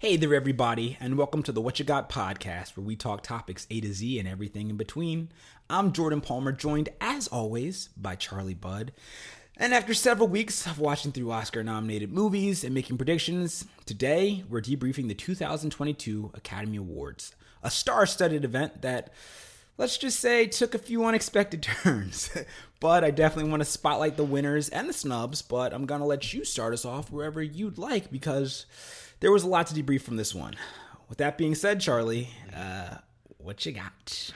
Hey there, everybody, and welcome to the What You Got podcast, where we talk topics A to Z and everything in between. I'm Jordan Palmer, joined as always by Charlie Budd. And after several weeks of watching through Oscar nominated movies and making predictions, today we're debriefing the 2022 Academy Awards, a star studded event that, let's just say, took a few unexpected turns. but I definitely want to spotlight the winners and the snubs, but I'm going to let you start us off wherever you'd like because there was a lot to debrief from this one. With that being said, Charlie, uh, what you got?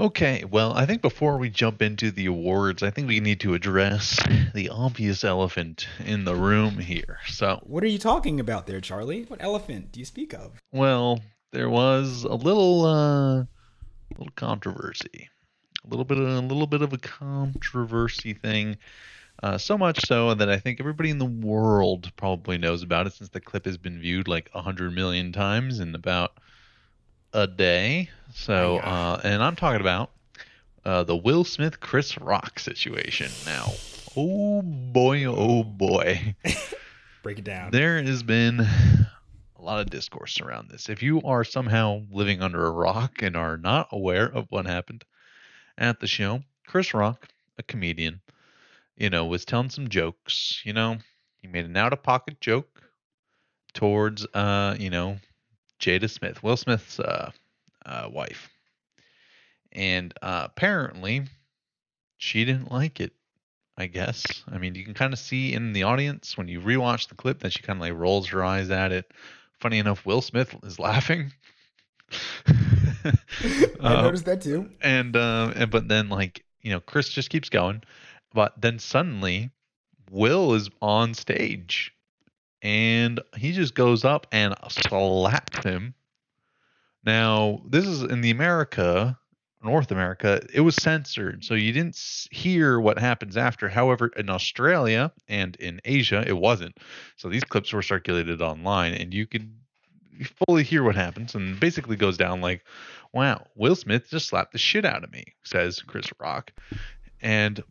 Okay, well, I think before we jump into the awards, I think we need to address the obvious elephant in the room here. So, what are you talking about there, Charlie? What elephant do you speak of? Well, there was a little, uh, little controversy, a little bit, of, a little bit of a controversy thing. Uh, so much so that I think everybody in the world probably knows about it since the clip has been viewed like a hundred million times in about a day. So, uh, and I'm talking about uh, the Will Smith Chris Rock situation. Now, oh boy, oh boy. Break it down. There has been a lot of discourse around this. If you are somehow living under a rock and are not aware of what happened at the show, Chris Rock, a comedian, you know, was telling some jokes. You know, he made an out of pocket joke towards, uh, you know, Jada Smith, Will Smith's uh, uh, wife. And uh, apparently, she didn't like it. I guess. I mean, you can kind of see in the audience when you rewatch the clip that she kind of like rolls her eyes at it. Funny enough, Will Smith is laughing. I um, noticed that too. And uh, and but then like you know, Chris just keeps going, but then suddenly, Will is on stage and he just goes up and slaps him. Now, this is in the America, North America, it was censored, so you didn't hear what happens after. However, in Australia and in Asia, it wasn't. So these clips were circulated online, and you could fully hear what happens. And basically goes down like, "Wow, Will Smith just slapped the shit out of me," says Chris Rock, and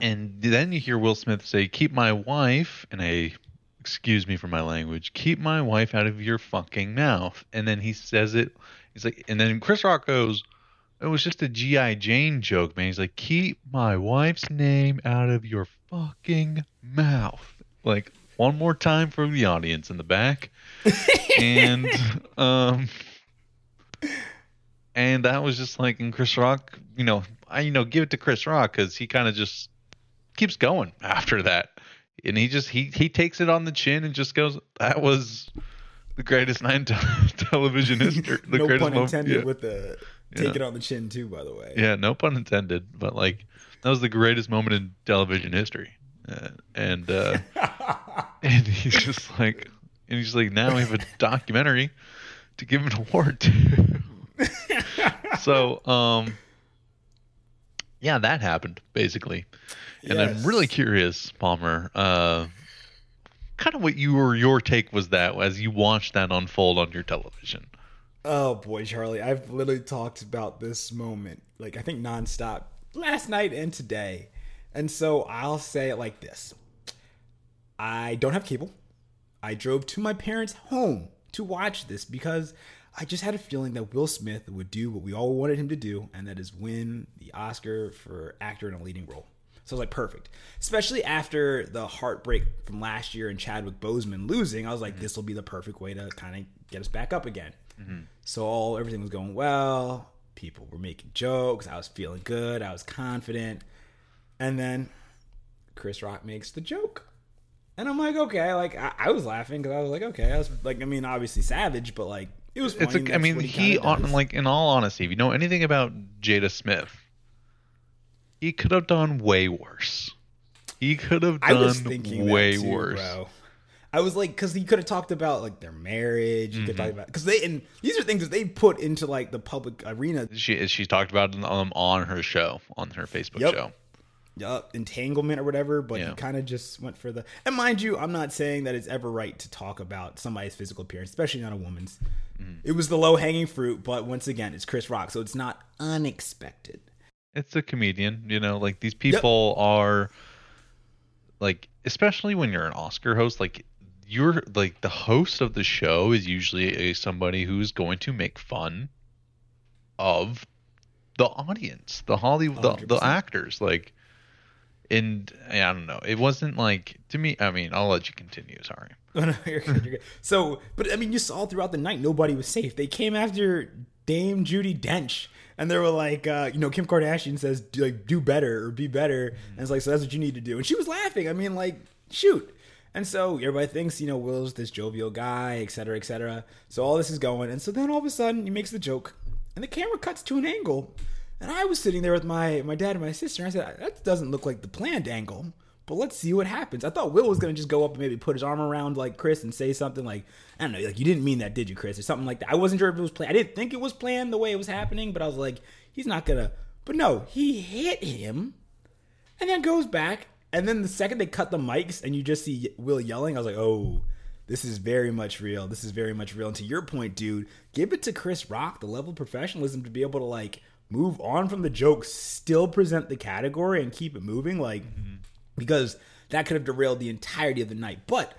and then you hear Will Smith say, "Keep my wife," and a excuse me for my language, keep my wife out of your fucking mouth. And then he says it. He's like, and then Chris Rock goes, it was just a G.I. Jane joke, man. He's like, keep my wife's name out of your fucking mouth. Like, one more time for the audience in the back. and, um, and that was just like, in Chris Rock, you know, I, you know, give it to Chris Rock because he kind of just keeps going after that and he just he he takes it on the chin and just goes, "That was the greatest night in television history." The no greatest pun intended moment. with the take yeah. it on the chin too. By the way, yeah, no pun intended. But like that was the greatest moment in television history, uh, and uh, and he's just like, and he's like, now we have a documentary to give an award to. so, um, yeah, that happened basically. And yes. I'm really curious, Palmer, uh, kind of what you or your take was that as you watched that unfold on your television. Oh boy, Charlie, I've literally talked about this moment like I think nonstop last night and today. And so I'll say it like this. I don't have cable. I drove to my parents' home to watch this because I just had a feeling that Will Smith would do what we all wanted him to do, and that is win the Oscar for actor in a leading role. So I was like, perfect. Especially after the heartbreak from last year and Chadwick Boseman losing, I was like, mm-hmm. this will be the perfect way to kind of get us back up again. Mm-hmm. So all everything was going well. People were making jokes. I was feeling good. I was confident. And then Chris Rock makes the joke. And I'm like, okay, like I, I was laughing because I was like, okay, I was like, I mean, obviously savage, but like it was. It's a, I mean, he, he on like in all honesty, if you know anything about Jada Smith, he could have done way worse. He could have done way too, worse. Bro. I was like, because he could have talked about like their marriage. He mm-hmm. could talk about because they and these are things that they put into like the public arena. She she talked about them on her show on her Facebook yep. show. Yep, entanglement or whatever, but yeah. he kind of just went for the. And mind you, I'm not saying that it's ever right to talk about somebody's physical appearance, especially not a woman's. Mm. It was the low hanging fruit, but once again, it's Chris Rock, so it's not unexpected it's a comedian, you know, like these people yep. are like especially when you're an Oscar host, like you're like the host of the show is usually a somebody who's going to make fun of the audience, the Hollywood, the, the actors. Like, and I don't know. It wasn't like to me. I mean, I'll let you continue. Sorry. Oh, no, you're good, you're good. So, but I mean, you saw throughout the night, nobody was safe. They came after Dame Judi Dench, and they were like, uh, you know, Kim Kardashian says, like, do better or be better, and it's like, so that's what you need to do. And she was laughing. I mean, like, shoot. And so everybody thinks, you know, Will's this jovial guy, et cetera, et cetera. So all this is going, and so then all of a sudden he makes the joke, and the camera cuts to an angle, and I was sitting there with my my dad and my sister, and I said, that doesn't look like the planned angle but let's see what happens. I thought Will was gonna just go up and maybe put his arm around like Chris and say something like, I don't know, like you didn't mean that, did you, Chris, or something like that. I wasn't sure if it was planned. I didn't think it was planned the way it was happening, but I was like, he's not gonna. But no, he hit him, and then goes back, and then the second they cut the mics and you just see Will yelling, I was like, oh. This is very much real. This is very much real. And to your point, dude, give it to Chris Rock the level of professionalism to be able to like move on from the joke, still present the category, and keep it moving. Like, because that could have derailed the entirety of the night. But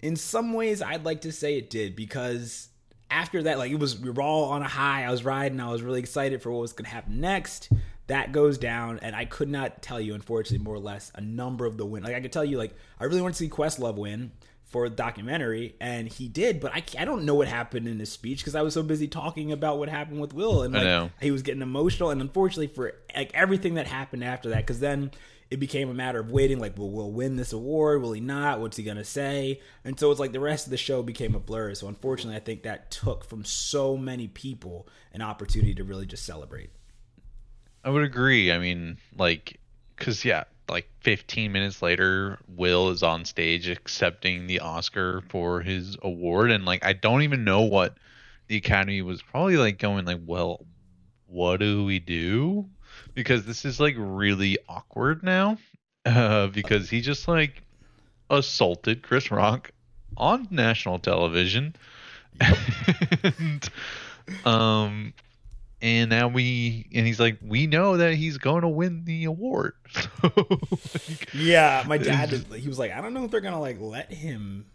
in some ways, I'd like to say it did because after that, like it was, we were all on a high. I was riding. I was really excited for what was going to happen next. That goes down, and I could not tell you, unfortunately, more or less, a number of the win. Like I could tell you, like I really want to see Questlove win for the documentary, and he did. But I, I don't know what happened in his speech because I was so busy talking about what happened with Will, and like, he was getting emotional. And unfortunately, for like everything that happened after that, because then it became a matter of waiting. Like, will Will win this award? Will he not? What's he gonna say? And so it's like the rest of the show became a blur. So unfortunately, I think that took from so many people an opportunity to really just celebrate. I would agree. I mean, like, because, yeah, like 15 minutes later, Will is on stage accepting the Oscar for his award. And, like, I don't even know what the Academy was probably like going, like, well, what do we do? Because this is, like, really awkward now. Uh, because he just, like, assaulted Chris Rock on national television. and, um, and now we and he's like we know that he's going to win the award so like, Yeah, my dad. He was like, I don't know if they're gonna like let him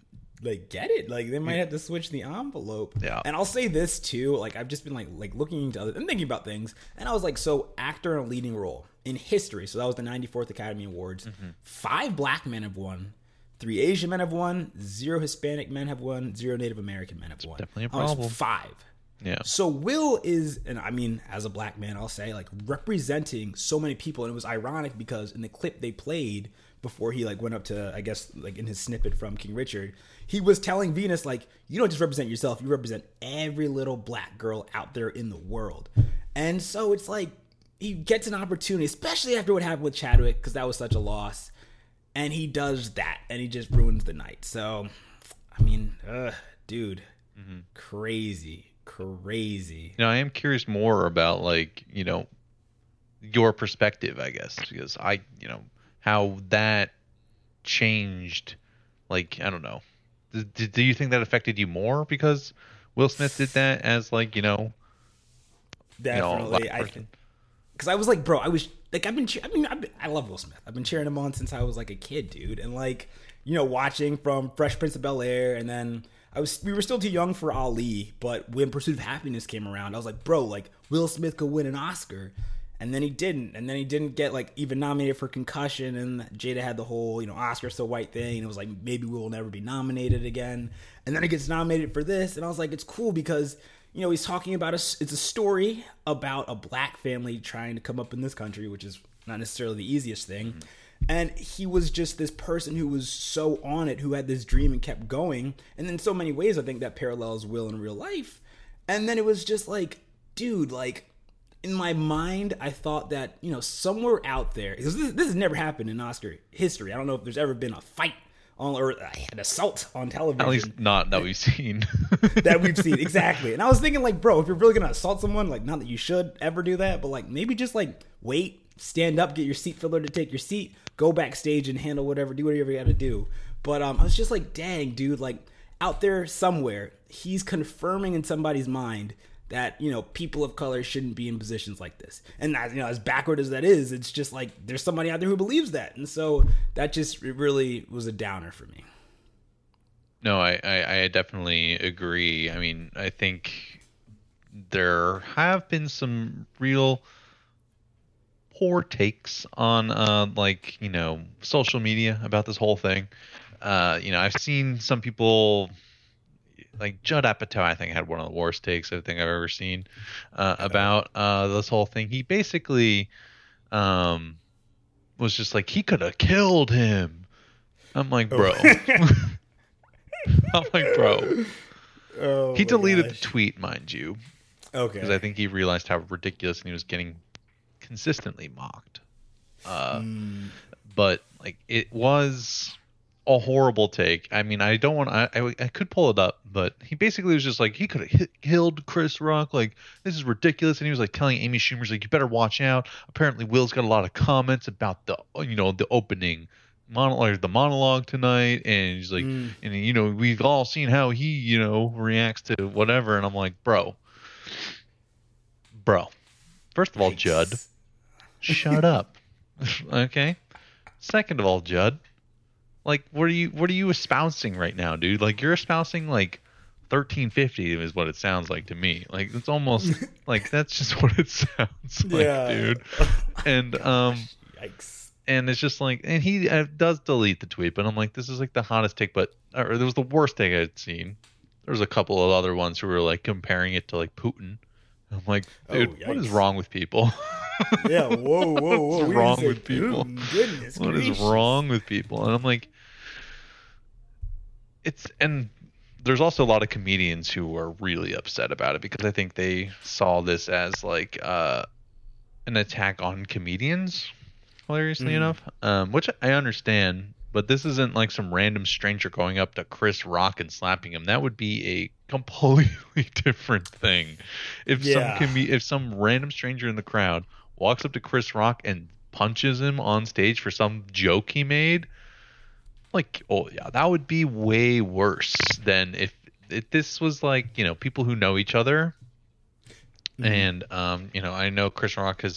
like get it. Like they might have to switch the envelope. Yeah. And I'll say this too. Like I've just been like like looking into other and thinking about things, and I was like, so actor in a leading role in history. So that was the 94th Academy Awards. Mm-hmm. Five black men have won. Three Asian men have won. Zero Hispanic men have won. Zero Native American men have won. definitely a problem. Five. Yeah. So Will is, and I mean, as a black man, I'll say, like representing so many people, and it was ironic because in the clip they played before he like went up to, I guess, like in his snippet from King Richard, he was telling Venus like, you don't just represent yourself, you represent every little black girl out there in the world, and so it's like he gets an opportunity, especially after what happened with Chadwick, because that was such a loss, and he does that, and he just ruins the night. So, I mean, uh, dude, crazy, crazy. you know i am curious more about like you know your perspective i guess because i you know how that changed like i don't know do, do you think that affected you more because will smith did that as like you know you know, Definitely, I because I was like, bro, I was like, I've been, che- I mean, I've been, I love Will Smith. I've been cheering him on since I was like a kid, dude, and like, you know, watching from Fresh Prince of Bel Air, and then I was, we were still too young for Ali, but when Pursuit of Happiness came around, I was like, bro, like Will Smith could win an Oscar. And then he didn't, and then he didn't get like even nominated for Concussion, and Jada had the whole you know Oscar so white thing, and it was like maybe we'll never be nominated again. And then he gets nominated for this, and I was like, it's cool because you know, he's talking about a, it's a story about a black family trying to come up in this country, which is not necessarily the easiest thing. Mm-hmm. And he was just this person who was so on it, who had this dream and kept going. And in so many ways, I think that parallels Will in real life. And then it was just like, dude, like in my mind, I thought that you know somewhere out there, this, this has never happened in Oscar history. I don't know if there's ever been a fight on or an assault on television at least not that we've seen that we've seen exactly. And I was thinking, like, bro, if you're really gonna assault someone, like, not that you should ever do that, but like, maybe just like wait, stand up, get your seat filler to take your seat, go backstage and handle whatever, do whatever you got to do. But um, I was just like, dang, dude, like out there somewhere, he's confirming in somebody's mind that you know people of color shouldn't be in positions like this. And as you know, as backward as that is, it's just like there's somebody out there who believes that, and so that just really was a downer for me. No, I, I, I definitely agree. I mean, I think there have been some real poor takes on uh, like you know social media about this whole thing. Uh, you know, I've seen some people like Judd Apatow. I think had one of the worst takes I think I've ever seen uh, about uh, this whole thing. He basically um, was just like he could have killed him. I'm like, bro. Oh. I'm like, bro. Oh He deleted the tweet, mind you, Okay. because I think he realized how ridiculous and he was getting consistently mocked. Uh, Mm, but like it was a horrible take. I mean, I don't want I, I I could pull it up, but he basically was just like he could have killed Chris Rock. Like this is ridiculous, and he was like telling Amy Schumer's like you better watch out. Apparently, Will's got a lot of comments about the you know the opening monologue the monologue tonight, and he's like mm. and you know we've all seen how he you know reacts to whatever, and I'm like, bro, bro. First of all, Judd. Shut up. okay. Second of all, Judd, like what are you what are you espousing right now, dude? Like you're espousing like 1350 is what it sounds like to me. Like it's almost like that's just what it sounds like, Yeah. dude. And um Yikes. and it's just like and he uh, does delete the tweet, but I'm like this is like the hottest take but or it was the worst take I'd seen. There was a couple of other ones who were like comparing it to like Putin. I'm like, Oh, dude, what is wrong with people? Yeah. Whoa. Whoa. Whoa. What's wrong say with people? Goodness What is gracious. wrong with people? And I'm like, it's and there's also a lot of comedians who are really upset about it because I think they saw this as like uh, an attack on comedians. Hilariously Mhm. enough, um, which I understand, but this isn't like some random stranger going up to Chris Rock and slapping him. That would be a completely different thing. If Yeah. some com- if some random stranger in the crowd walks up to Chris Rock and punches him on stage for some joke he made, like, oh yeah, that would be way worse than if, if this was like, you know, people who know each other. Mhm. And um, you know, I know Chris Rock has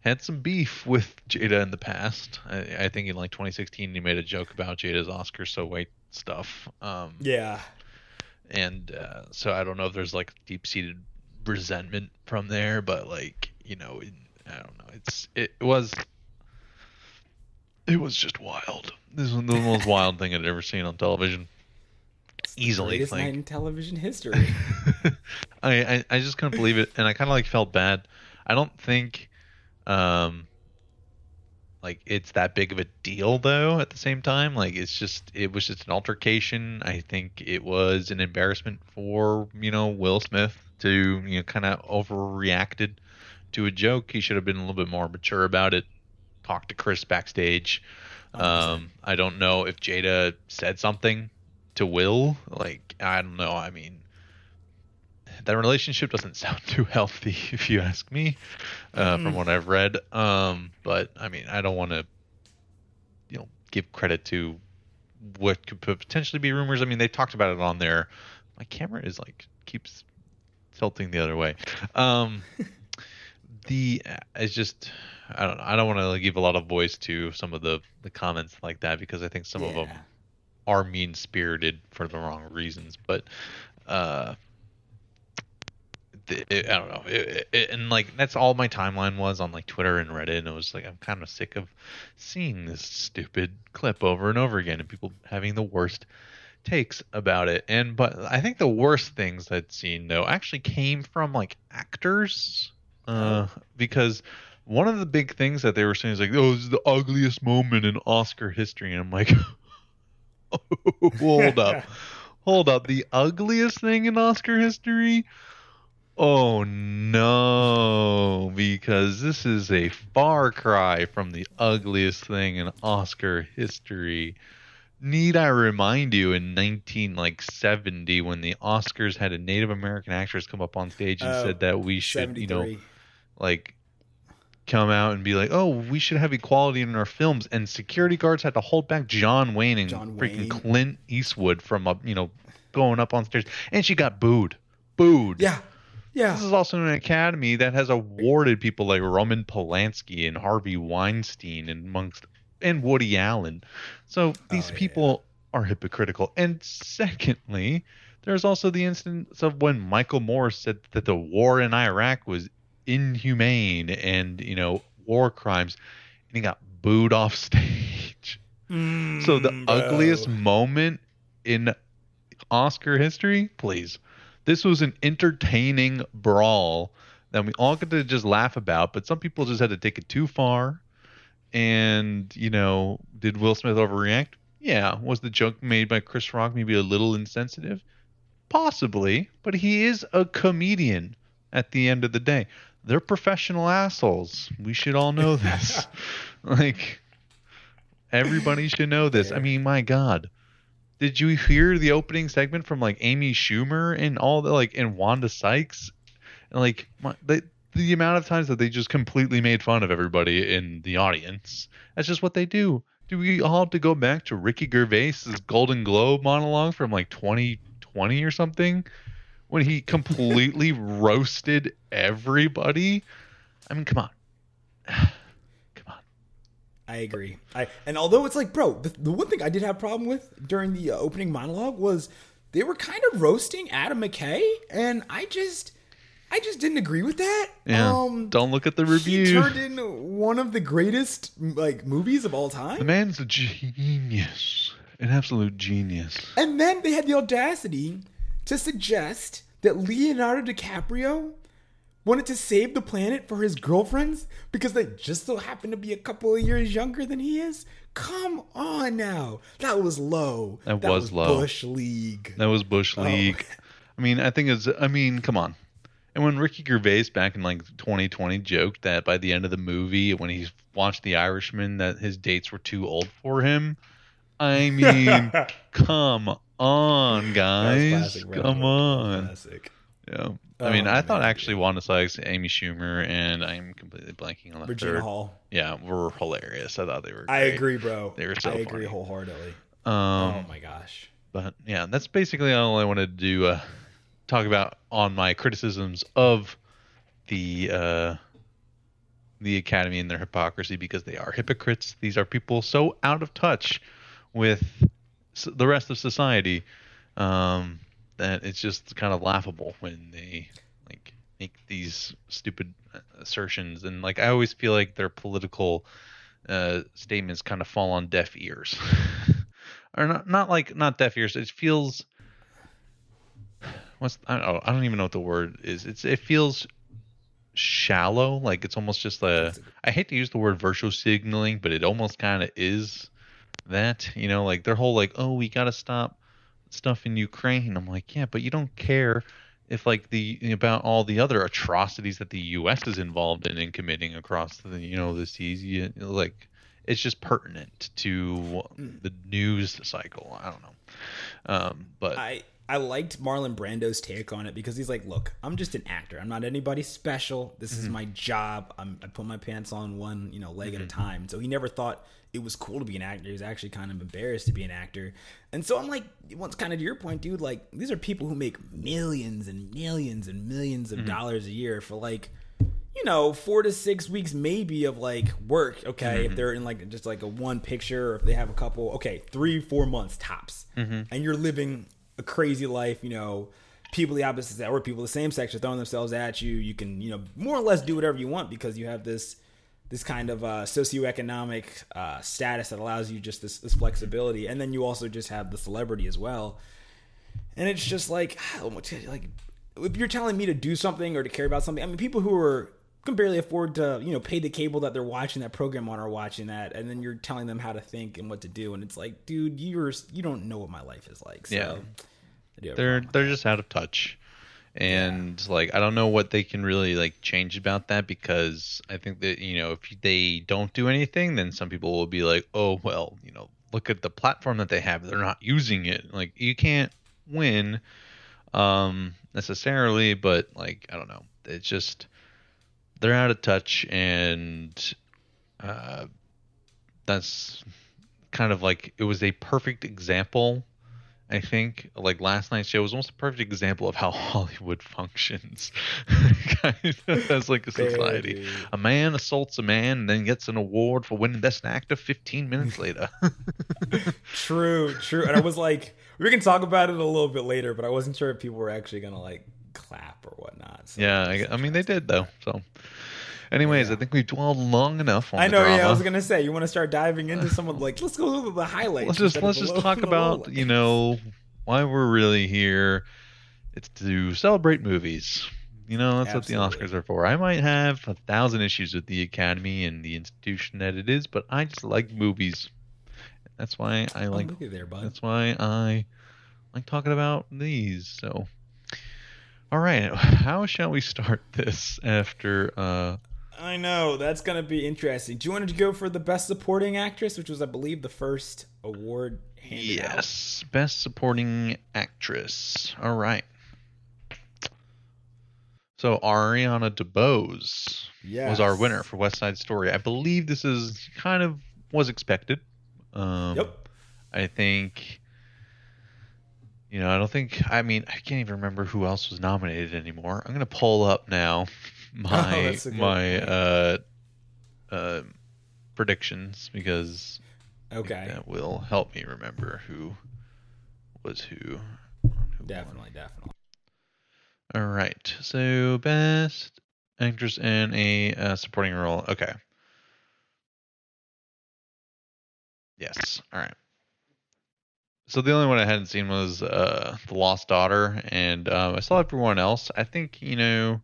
had some beef with Jada in the past. I, I think in like 2016 he made a joke about Jada's Oscar so white stuff. Um, Yeah. And uh, so I don't know if there's like deep seated resentment from there, but like you know, I don't know. It's it was it was just wild. This was the most wild thing I'd ever seen on television. Easily, Greatest like night in television history. I, I I just couldn't believe it, and I kind of like felt bad. I don't think, um, like it's that big of a deal though. At the same time, like it's just it was just an altercation. I think it was an embarrassment for you know Will Smith to you know kind of overreacted to a joke. He should have been a little bit more mature about it. talked to Chris backstage. Um, I don't know if Jada said something to Will. Like, I don't know. I mean, that relationship doesn't sound too healthy, if you ask me, uh, from Mm. what I've read. Um, but I mean, I don't want to, you know, give credit to what could potentially be rumors. I mean, they talked about it on there. My camera is like keeps tilting the other way. Um, the it's just I don't know. I don't want to like, give a lot of voice to some of the the comments like that because I think some of them are mean spirited for the wrong reasons. But uh, it, I don't know. It, it, and like that's all my timeline was on like Twitter and Reddit, and it was like I'm kind of sick of seeing this stupid clip over and over again, and people having the worst takes about it. And but I think the worst things I'd seen though actually came from like actors, uh, because one of the big things that they were saying is like, "Oh, this is the ugliest moment in Oscar history," and I'm like, "Hold up, hold up, the ugliest thing in Oscar history." Oh no, because this is a far cry from the ugliest thing in Oscar history. Need I remind you in 19 like 70 when the Oscars had a Native American actress come up on stage and Oh, said that we should, you know, like come out and be like, "Oh, we should have equality in our films," and security guards had to hold back John Wayne and John freaking Wayne. Clint Eastwood from up, you know, going up on stage, and she got booed, booed. Yeah. Yeah. This is also an academy that has awarded people like Roman Polanski and Harvey Weinstein and amongst and Woody Allen. So these Oh, yeah. people are hypocritical. And secondly, there's also the instance of when Michael Moore said that the war in Iraq was inhumane and, you know, war crimes, and he got booed off stage. Mm, so the bro. ugliest moment in Oscar history, please. This was an entertaining brawl that we all get to just laugh about, but some people just had to take it too far. And, you know, did Will Smith overreact? Yeah. Was the joke made by Chris Rock maybe a little insensitive? Possibly, but he is a comedian at the end of the day. They're professional assholes. We should all know this. like, everybody should know this. I mean, my God. Did you hear the opening segment from like Amy Schumer and all the like and Wanda Sykes? And like my, they, the amount of times that they just completely made fun of everybody in the audience. That's just what they do. Do we all have to go back to Ricky Gervais's Golden Globe monologue from like 2020 or something when he completely roasted everybody? I mean, come on. I agree. I and although it's like, bro, the, the one thing I did have a problem with during the uh, opening monologue was they were kind of roasting Adam McKay, and I just, I just didn't agree with that. Yeah. Um, Don't look at the review. he turned in one of the greatest like movies of all The time, man's a genius. An absolute genius. and then they had the audacity to suggest that Leonardo DiCaprio wanted to save the planet for his girlfriends because they just so happen to be a couple of years younger than he is. Come on now, that was low. That was low. Bush League. That was Bush Oh. League. I mean, I think it's. I mean, come on. And when Ricky Gervais back in like 2020 joked that by the end of the movie, when he watched The Irishman, that his dates were too old for him. I mean, come on, guys, classic, come on. Classic. Yeah. I mean, Oh, I thought man. actually Wanda Sykes, Amy Schumer, and I'm completely blanking on the Regina third. Hall. Yeah, were hilarious. I thought they were. I agree, bro. They were so I agree funny. wholeheartedly. Um, oh my gosh. but yeah, that's basically all I wanted to do. Uh, talk about on my criticisms of the uh, the Academy and their hypocrisy because they are hypocrites. These are people so out of touch with the rest of society um, that it's just kind of laughable when they like make these stupid assertions and like I always feel like their political uh, statements kind of fall on deaf ears. or not not like not deaf ears. It feels what's I don't know, I don't even know what the word is. It's it feels shallow. Like it's almost just a. I hate to use the word virtual signaling, but it almost kind of is that. You know, like their whole like, oh, we got to stop stuff in Ukraine. I'm like, yeah, but you don't care if like the about all the other atrocities that the U.S. is involved in in committing across the you know the seas. You, like it's just pertinent to the news cycle. I don't know, um, but I I liked Marlon Brando's take on it because he's like, look, I'm just an actor. I'm not anybody special. This Mm-hmm. is my job. I'm, I put my pants on one, you know, leg Mm-hmm. at a time. So he never thought it was cool to be an actor. He was actually kind of embarrassed to be an actor. And so I'm like, once kind of to your point, dude, like these are people who make millions and millions and millions of Mm-hmm. dollars a year for like you know, four to six weeks maybe of like work. Okay, if they're in like just like a one picture, or if they have a couple, okay, three, four months tops, and you're living a crazy life. You know, people the opposite sex or people the same sex are throwing themselves at you. You can, you know, more or less do whatever you want because you have this this kind of uh, socioeconomic uh, status that allows you just this, this flexibility, and then you also just have the celebrity as well. And it's just like, like if you're telling me to do something or to care about something, I mean, people who are can barely afford to, you know, pay the cable that they're watching that program on or watching that, and then you're telling them how to think and what to do, and it's like, dude, you're you don't know what my life is like. So, Yeah. I do have a they're they're just out of touch and like i don't know what they can really like change about that because i think that you know if they don't do anything then some people will be like oh well you know look at the platform that they have. They're not using it. Like you can't win um necessarily but like i don't know. It's just they're out of touch and uh that's kind of like it was a perfect example I think like last night's show was almost a perfect example of how Hollywood functions as like a society. Baby. A man assaults a man and then gets an award for winning best actor 15 minutes later. True, true. And I was like, we can talk about it a little bit later, but I wasn't sure if people were actually gonna like clap or whatnot. So yeah, I, I mean they did though. So, anyways, Yeah. I think we've dwelled long enough on I the know. Yeah, I was gonna say you want to start diving into some of like let's go over the highlights. let's just let's just talk about you know why we're really here. It's to celebrate movies. You know, that's what the Oscars are for. I might have a thousand issues with the Academy and the institution that it is, but I just like movies. That's why I like. there, bud. That's why I like talking about these. So, all right, how shall we start this after? uh I know that's gonna be interesting. Do you want to go for the best supporting actress, which was, I believe, the first award handed out? Yes, best supporting actress. All right. So Ariana DeBose was our winner for West Side Story. I believe this is kind of was expected. Um, Yep. I think. You know, I don't think. I mean, I can't even remember who else was nominated anymore. I'm gonna pull up now my Oh, that's a good my uh, uh, predictions because Okay. that will help me remember who was who. who won. Definitely, definitely. All right. So best actress in a uh, supporting role. Okay. Yes. All right. So the only one I hadn't seen was uh, the Lost Daughter, and um, I saw everyone else. I think you know,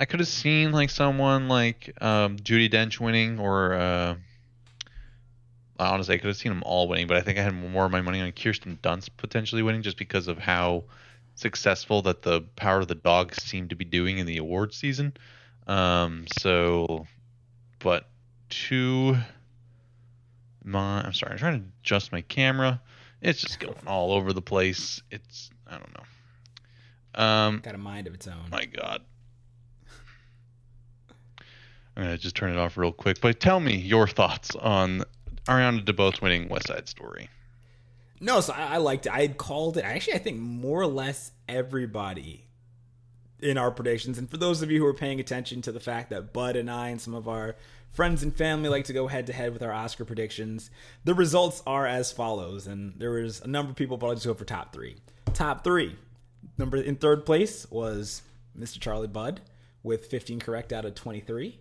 I could have seen like someone like um, Judi Dench winning, or uh, honestly, I could have seen them all winning. But I think I had more of my money on Kirsten Dunst potentially winning, just because of how successful that the Power of the Dog seemed to be doing in the award season. Um, so, but to my, I'm sorry, I'm trying to adjust my camera. It's just going all over the place. It's, I don't know. Um, Got a mind of its own. my God. I'm gonna just turn it off real quick. But tell me your thoughts on Ariana DeBose winning West Side Story. No, so I, I liked it. I had called it. Actually, I think more or less everybody in our predictions. And for those of you who are paying attention to the fact that Bud and I and some of our friends and family like to go head to head with our Oscar predictions, the results are as follows. And there was a number of people, but I'll just go for top three. Top three. Number in third place was Mr. Charlie Budd with 15 correct out of 23.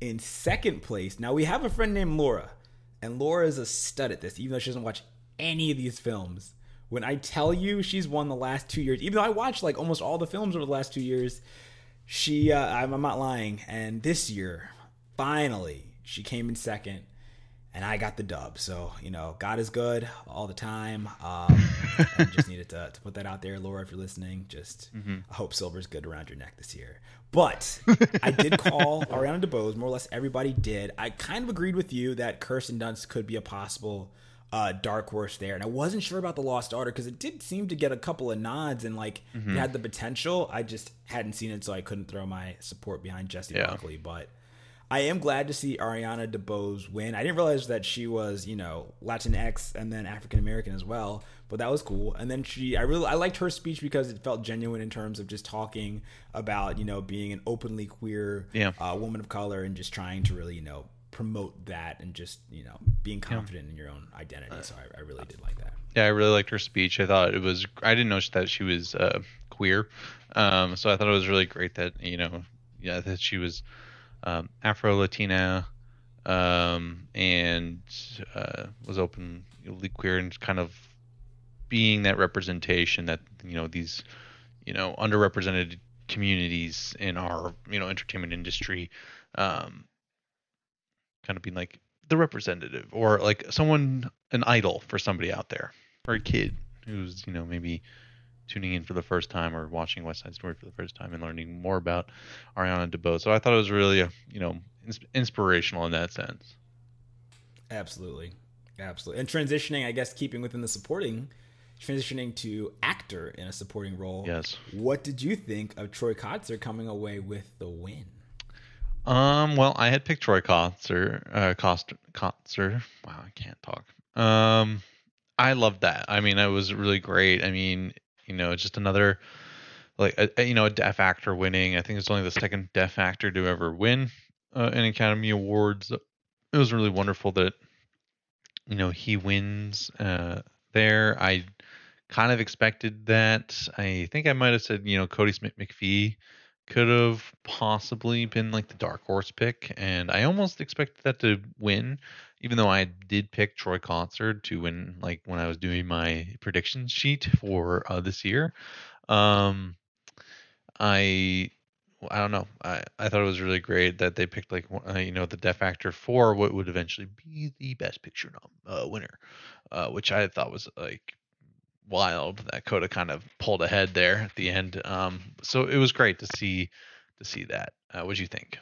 In second place, now we have a friend named Laura, and Laura is a stud at this, even though she doesn't watch any of these films. When I tell you she's won the last two years, even though I watched like almost all the films over the last two years, she, uh, I'm, I'm not lying. And this year, finally, she came in second, and I got the dub. So, you know, God is good all the time. Um, I just needed to, to put that out there, Laura, if you're listening. Just, I hope silver's good around your neck this year. But I did call Ariana DeBose. More or less everybody did. I kind of agreed with you that Kirsten Dunst could be a possible uh, dark horse there. And I wasn't sure about The Lost Daughter because it did seem to get a couple of nods and like it had the potential. I just hadn't seen it, so I couldn't throw my support behind Jessie Yeah. Buckley. But I am glad to see Ariana DeBose win. I didn't realize that she was, you know, Latinx and then African American as well, but that was cool. And then she, I really, I liked her speech because it felt genuine in terms of just talking about, you know, being an openly queer Yeah. uh, woman of color and just trying to really, you know, promote that and just, you know, being confident in your own identity. So I, I really did like that. Yeah, I really liked her speech. I thought it was. I didn't know that she was uh, queer, um, so I thought it was really great that you know, yeah, that she was um, Afro Latina, um, and uh, was openly queer and kind of being that representation that you know these you know underrepresented communities in our you know entertainment industry, um, kind of being like the representative or like someone an idol for somebody out there or a kid who's you know maybe tuning in for the first time or watching West Side Story for the first time and learning more about Ariana DeBose. So I thought it was really, you know, ins- inspirational in that sense. Absolutely. Absolutely. And transitioning, I guess, keeping within the supporting, transitioning to actor in a supporting role. Yes. What did you think of Troy Kotsur coming away with the win? Um. Well, I had picked Troy Kotsur. Uh, Kotsur. Wow, I can't talk. Um, I love that. I mean, it was really great. I mean, you know, just another like a, a- you know a deaf actor winning. I think it's only the second deaf actor to ever win uh, an Academy Awards. It was really wonderful that you know he wins uh, there. I kind of expected that. I think I might have said you know Kodi Smit-McPhee could have possibly been like the dark horse pick, and I almost expected that to win, even though I did pick Troy Kotsur to win. Like when I was doing my prediction sheet for uh, this year, um, I I don't know. I, I thought it was really great that they picked like uh, you know the deaf actor for what would eventually be the best picture nom- uh, winner, uh, which I thought was like wild that Coda kind of pulled ahead there at the end. Um, so it was great to see to see that. Uh, what do you think?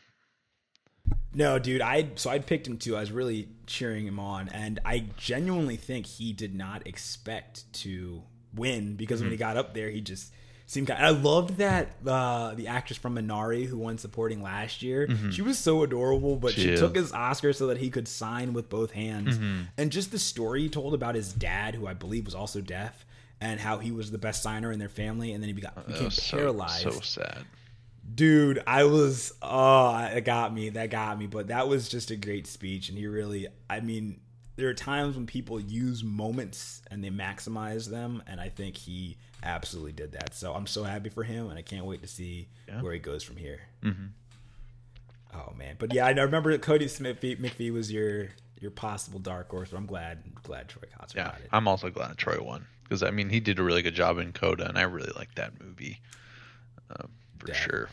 No, dude, I so I picked him too. I was really cheering him on, and I genuinely think he did not expect to win because when he hmm. got up there, he just seemed. Kind I loved that uh, the actress from Minari who won supporting last year. Mm-hmm. She was so adorable, but She she, took his Oscar so that he could sign with both hands, mm-hmm. and just the story he told about his dad, who I believe was also deaf. And how he was the best signer in their family, and then he begot, That uh, became so, paralyzed. so sad. Dude, I was oh, it got me. That got me. But that was just a great speech, and he really. I mean, there are times when people use moments and they maximize them, and I think he absolutely did that. So I'm so happy for him, and I can't wait to see Yeah. where he goes from here. Mhm. Oh man, but yeah, I remember Kodi Smit-McPhee was your your possible dark horse. But I'm glad glad Troy Kotsur Yeah, got it. I'm also glad Troy won because I mean he did a really good job in Coda, and I really liked that movie uh, for sure.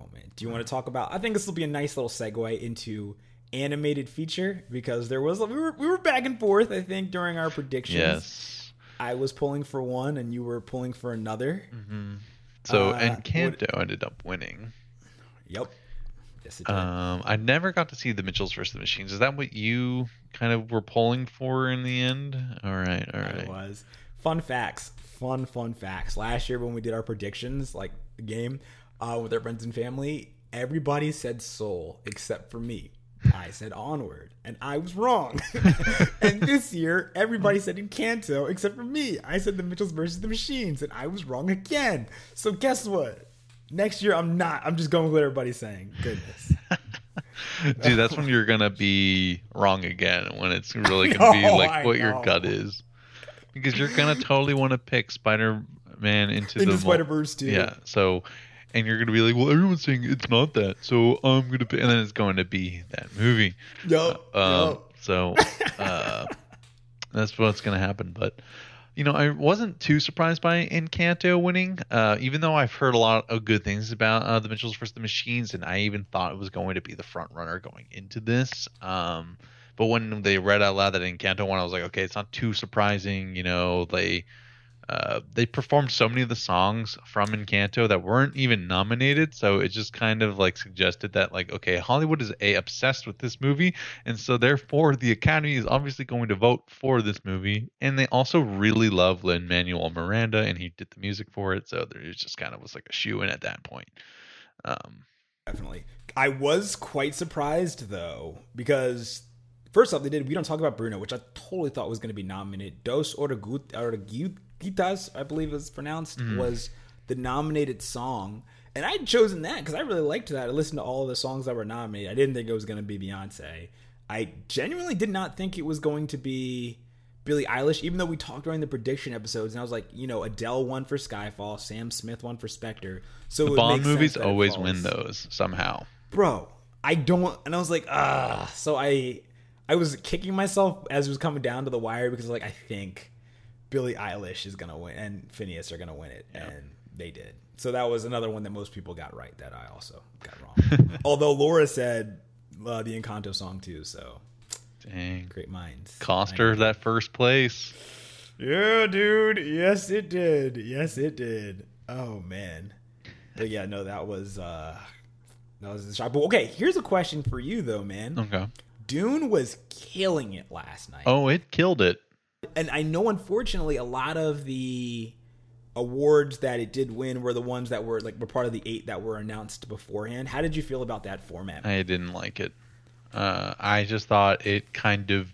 Oh man, do you want to talk about? I think this will be a nice little segue into animated feature because there was we were we were back and forth. I think during our predictions, Yes. I was pulling for one and you were pulling for another. So Uh, Encanto ended up winning. Yep. Yes, it did. Um, I never got to see the Mitchells versus the Machines. Is that what you kind of were pulling for in the end? All right, all right. It was. Fun facts. Fun, fun facts. Last year when we did our predictions, like the game, uh, with our friends and family, everybody said soul except for me. I said onward, and I was wrong. and this year, everybody said Encanto except for me. I said the Mitchells versus the Machines, and I was wrong again. So guess what? Next year, I'm not. I'm just going with what everybody's saying. Goodness. Dude, that's when you're gonna be wrong again. When it's really gonna be like what your gut is, because you're gonna totally want to pick Spider-Man into, Into the Spider Verse too. Yeah. So, and you're gonna be like, well, everyone's saying it's not that, so I'm gonna pick, and then it's going to be that movie. Yup. Um, yup. so uh, that's what's going to happen. But you know, I wasn't too surprised by Encanto winning, uh, even though I've heard a lot of good things about uh, the Mitchells versus the Machines, and I even thought it was going to be the front runner going into this. Um, but when they read out loud that Encanto won, I was like, okay, it's not too surprising. You know, they. Uh, they performed so many of the songs from Encanto that weren't even nominated, so it just kind of like suggested that like okay, Hollywood is a obsessed with this movie, and so therefore the Academy is obviously going to vote for this movie, and they also really love Lin Manuel Miranda, and he did the music for it, so there just kind of was like a shoe in at that point. Um, Definitely. I was quite surprised though, because first off, they did We Don't Talk About Bruno, which I totally thought was going to be nominated. Dos Oruguitas, I believe it's pronounced, was the nominated song. And I had chosen that because I really liked that. I listened to all of the songs that were nominated. I didn't think it was going to be Beyonce. I genuinely did not think it was going to be Billie Eilish, even though we talked during the prediction episodes, and I was like, you know, Adele won for Skyfall, Sam Smith won for Spectre. So the Bond movies always win those somehow. bro i don't and i was like ah so i i was kicking myself as it was coming down to the wire because like i think billie eilish is gonna win and Finneas are gonna win it and they did. So that was another one that most people got right that i also got wrong. Although laura said uh, the encanto song too so Dang, great minds. Cost her that first place. yeah dude. Yes it did. Yes it did. Oh man. But yeah no that was uh that was a shock. But okay here's a question for you though man. Okay. Dune was killing it last night. Oh, it killed it. And I know unfortunately a lot of the awards that it did win were the ones that were like were part of the eight that were announced beforehand. How did you feel about that format? I didn't like it. Uh, I just thought it kind of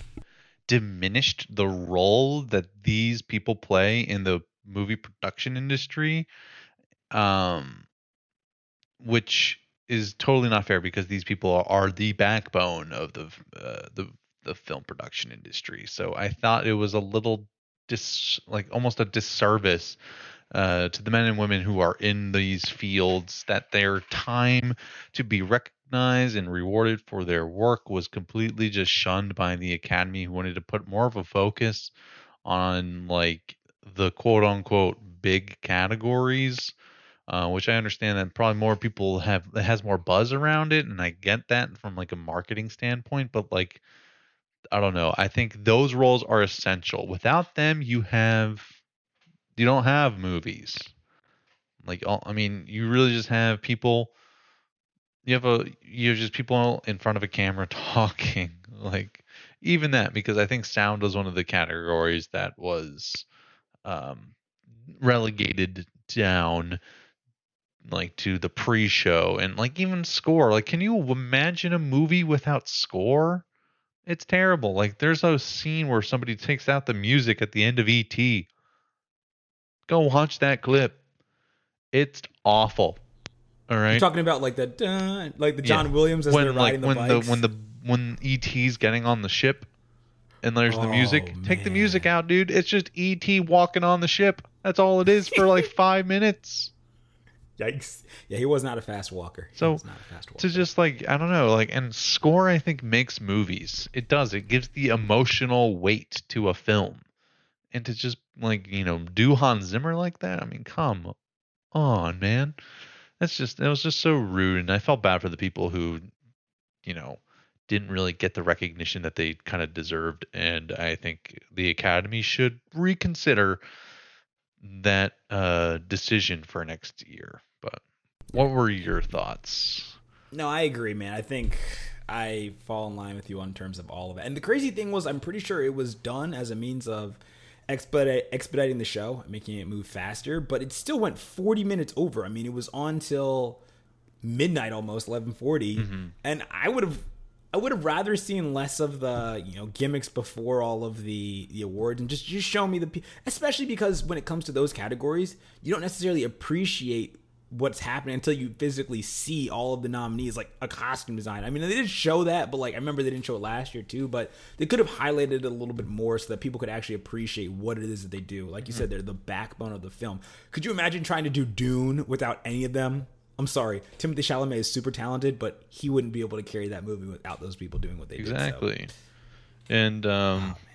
diminished the role that these people play in the movie production industry um which is totally not fair because these people are, the backbone of the uh, the the film production industry. So I thought it was a little dis like almost a disservice uh, to the men and women who are in these fields that their time to be recognized and rewarded for their work was completely just shunned by the academy who wanted to put more of a focus on like the quote unquote big categories uh, which I understand that probably more people have it has more buzz around it, and I get that from like a marketing standpoint. But like, I don't know. I think those roles are essential. Without them, you have you don't have movies. Like, I mean, you really just have people. You have a you have just people in front of a camera talking. Like, even that because I think sound was one of the categories that was um, relegated down like to the pre-show and like even score. Like can you imagine a movie without score? It's terrible. Like there's a scene where somebody takes out the music at the end of ET. Go watch that clip. It's awful. All right. You're talking about like the dun, like the John yeah. Williams as when, they're riding like, the when bikes. the when the when ET's getting on the ship and there's oh, the music. Man. Take the music out, dude. It's just ET walking on the ship. That's all it is for like 5 minutes. Yikes! Yeah, he was not a fast walker. He so not a fast walker. to just like I don't know, like and score I think makes movies. It does. It gives the emotional weight to a film, and to just like you know do Hans Zimmer like that. I mean, come on, man. That's just it was just so rude, and I felt bad for the people who, you know, didn't really get the recognition that they kind of deserved. And I think the Academy should reconsider that uh, decision for next year. But what were your thoughts? No, I agree, man. I think I fall in line with you on terms of all of it. And the crazy thing was, I'm pretty sure it was done as a means of expedite, expediting the show, making it move faster, but it still went 40 minutes over. I mean, it was on till midnight almost 11:40, mm-hmm. and I would have I would have rather seen less of the you know gimmicks before all of the the awards and just just show me the especially because when it comes to those categories you don't necessarily appreciate what's happening until you physically see all of the nominees like a costume design. I mean they did show that but like i remember they didn't show it last year too but they could have highlighted it a little bit more so that people could actually appreciate what it is that they do. Like you mm-hmm. said they're the backbone of the film. Could you imagine trying to do dune without any of them I'm sorry, Timothée Chalamet is super talented, but he wouldn't be able to carry that movie without those people doing what they exactly. did. Exactly. So. And um, oh,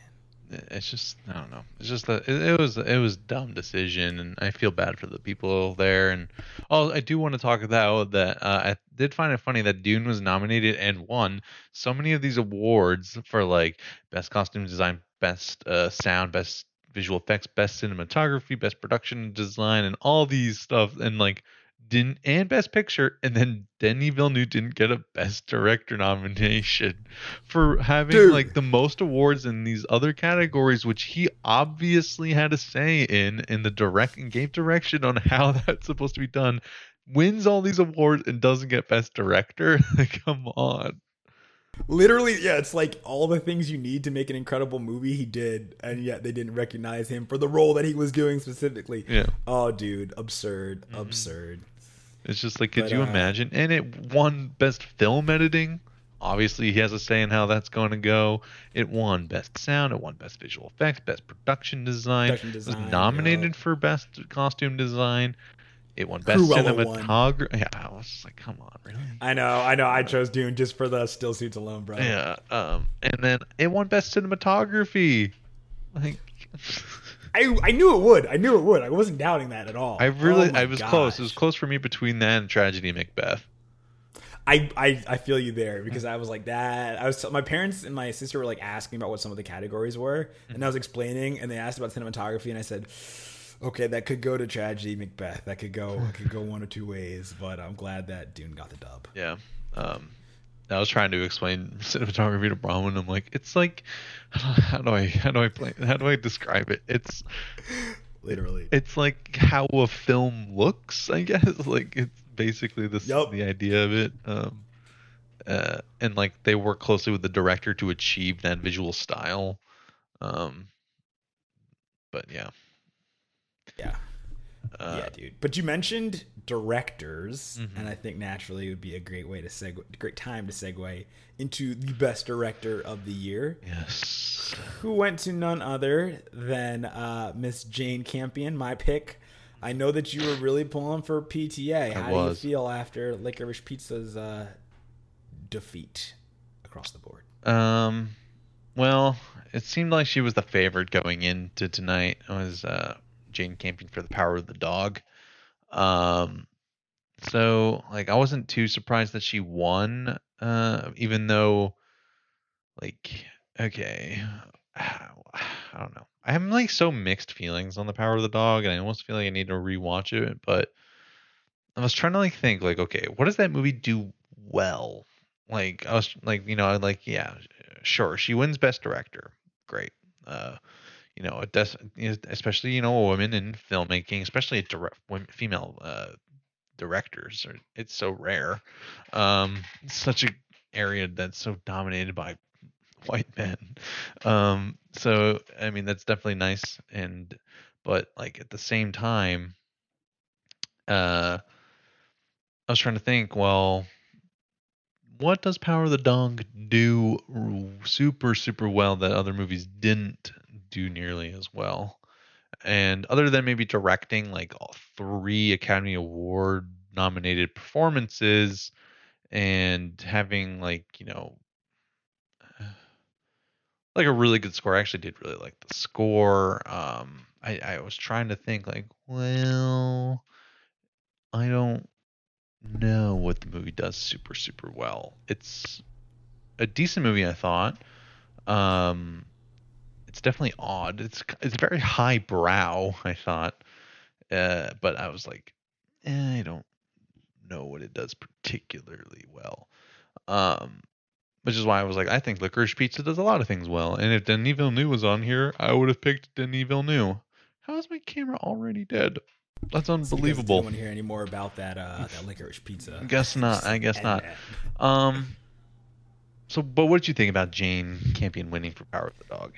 it's just I don't know. It's just that it, it, was it was dumb decision, and I feel bad for the people there. And oh, I do want to talk about that. Uh, I did find it funny that Dune was nominated and won so many of these awards for like best costume design, best uh, sound, best visual effects, best cinematography, best production design, and all these stuff, and like didn't and Best Picture, and then Denis Villeneuve didn't get a Best Director nomination for having Dude. like the most awards in these other categories, which he obviously had a say in in the direct and gave direction on how that's supposed to be done. Wins all these awards and doesn't get Best Director. Come on. Literally, yeah, it's like all the things you need to make an incredible movie he did, and yet they didn't recognize him for the role that he was doing specifically. Yeah. Oh, dude, absurd, mm-hmm. absurd. It's just like, could but, you uh, imagine? And it won best film editing. Obviously, he has a say in how that's going to go. It won best sound. It won best visual effects, best production design. Production design it was nominated yeah. for best costume design. It won best cinematography. Yeah, I was just like, come on, really? I know, I know. I chose Dune just for the still suits alone, bro. Yeah. Um, and then it won best cinematography. Like. I I knew it would. I knew it would. I wasn't doubting that at all. I really, oh I was gosh. close. It was close for me between that and Tragedy Macbeth. I, I, I feel you there because I was like that. I was my parents and my sister were like asking about what some of the categories were, and I was explaining, and they asked about cinematography, and I said, okay, that could go to Tragedy Macbeth. That could go, it could go one or two ways, but I'm glad that Dune got the dub. Yeah. Um, I was trying to explain cinematography to Bronwyn. I'm like, it's like, how do I, how do I play, how do I describe it? It's literally, it's like how a film looks. I guess like it's basically the yep. the idea of it. Um, uh, and like they work closely with the director to achieve that visual style. Um, but yeah, Yeah. Uh, yeah, dude. But you mentioned directors, Mhm. and I think naturally it would be a great way to segue, great time to segue into the best director of the year, yes, who went to none other than uh, Miss Jane Campion, my pick. I know that you were really pulling for PTA. How do you feel after Licorice Pizza's uh, defeat across the board? Um, well, it seemed like she was the favorite going into tonight. It was uh, Jane Campion for the Power of the Dog. Um, so like I wasn't too surprised that she won. Uh, even though, like, okay, I don't know. I have like so mixed feelings on the Power of the Dog, and I almost feel like I need to rewatch it. But I was trying to like think like, okay, what does that movie do well? Like I was like, you know, I like, yeah, sure, she wins Best Director, great. Uh, you know, it does, especially you know, women in filmmaking, especially direct women, female uh, directors, are, it's so rare. Um, such a area that's so dominated by white men. Um, so I mean, that's definitely nice, and but like at the same time, uh, I was trying to think, well what does Power of the Dog do super super well that other movies didn't do nearly as well? And other than maybe directing like three Academy Award nominated performances and having like, you know, like a really good score. I actually did really like the score. Um I, I was trying to think like, well, I don't know what the movie does super super well. It's a decent movie, I thought. Um, it's definitely odd. It's it's very highbrow. I thought. Uh, but I was like, eh, I don't know what it does particularly well. Um, which is why I was like, I think Licorice Pizza does a lot of things well. And if Denis Villeneuve was on here, I would have picked Denis Villeneuve. How is my camera already dead? That's because I unbelievable. don't want to hear any more about that uh, that licorice pizza. Guess not. I guess not. Um. So, but what did you think about Jane Campion winning for Power of the Dog?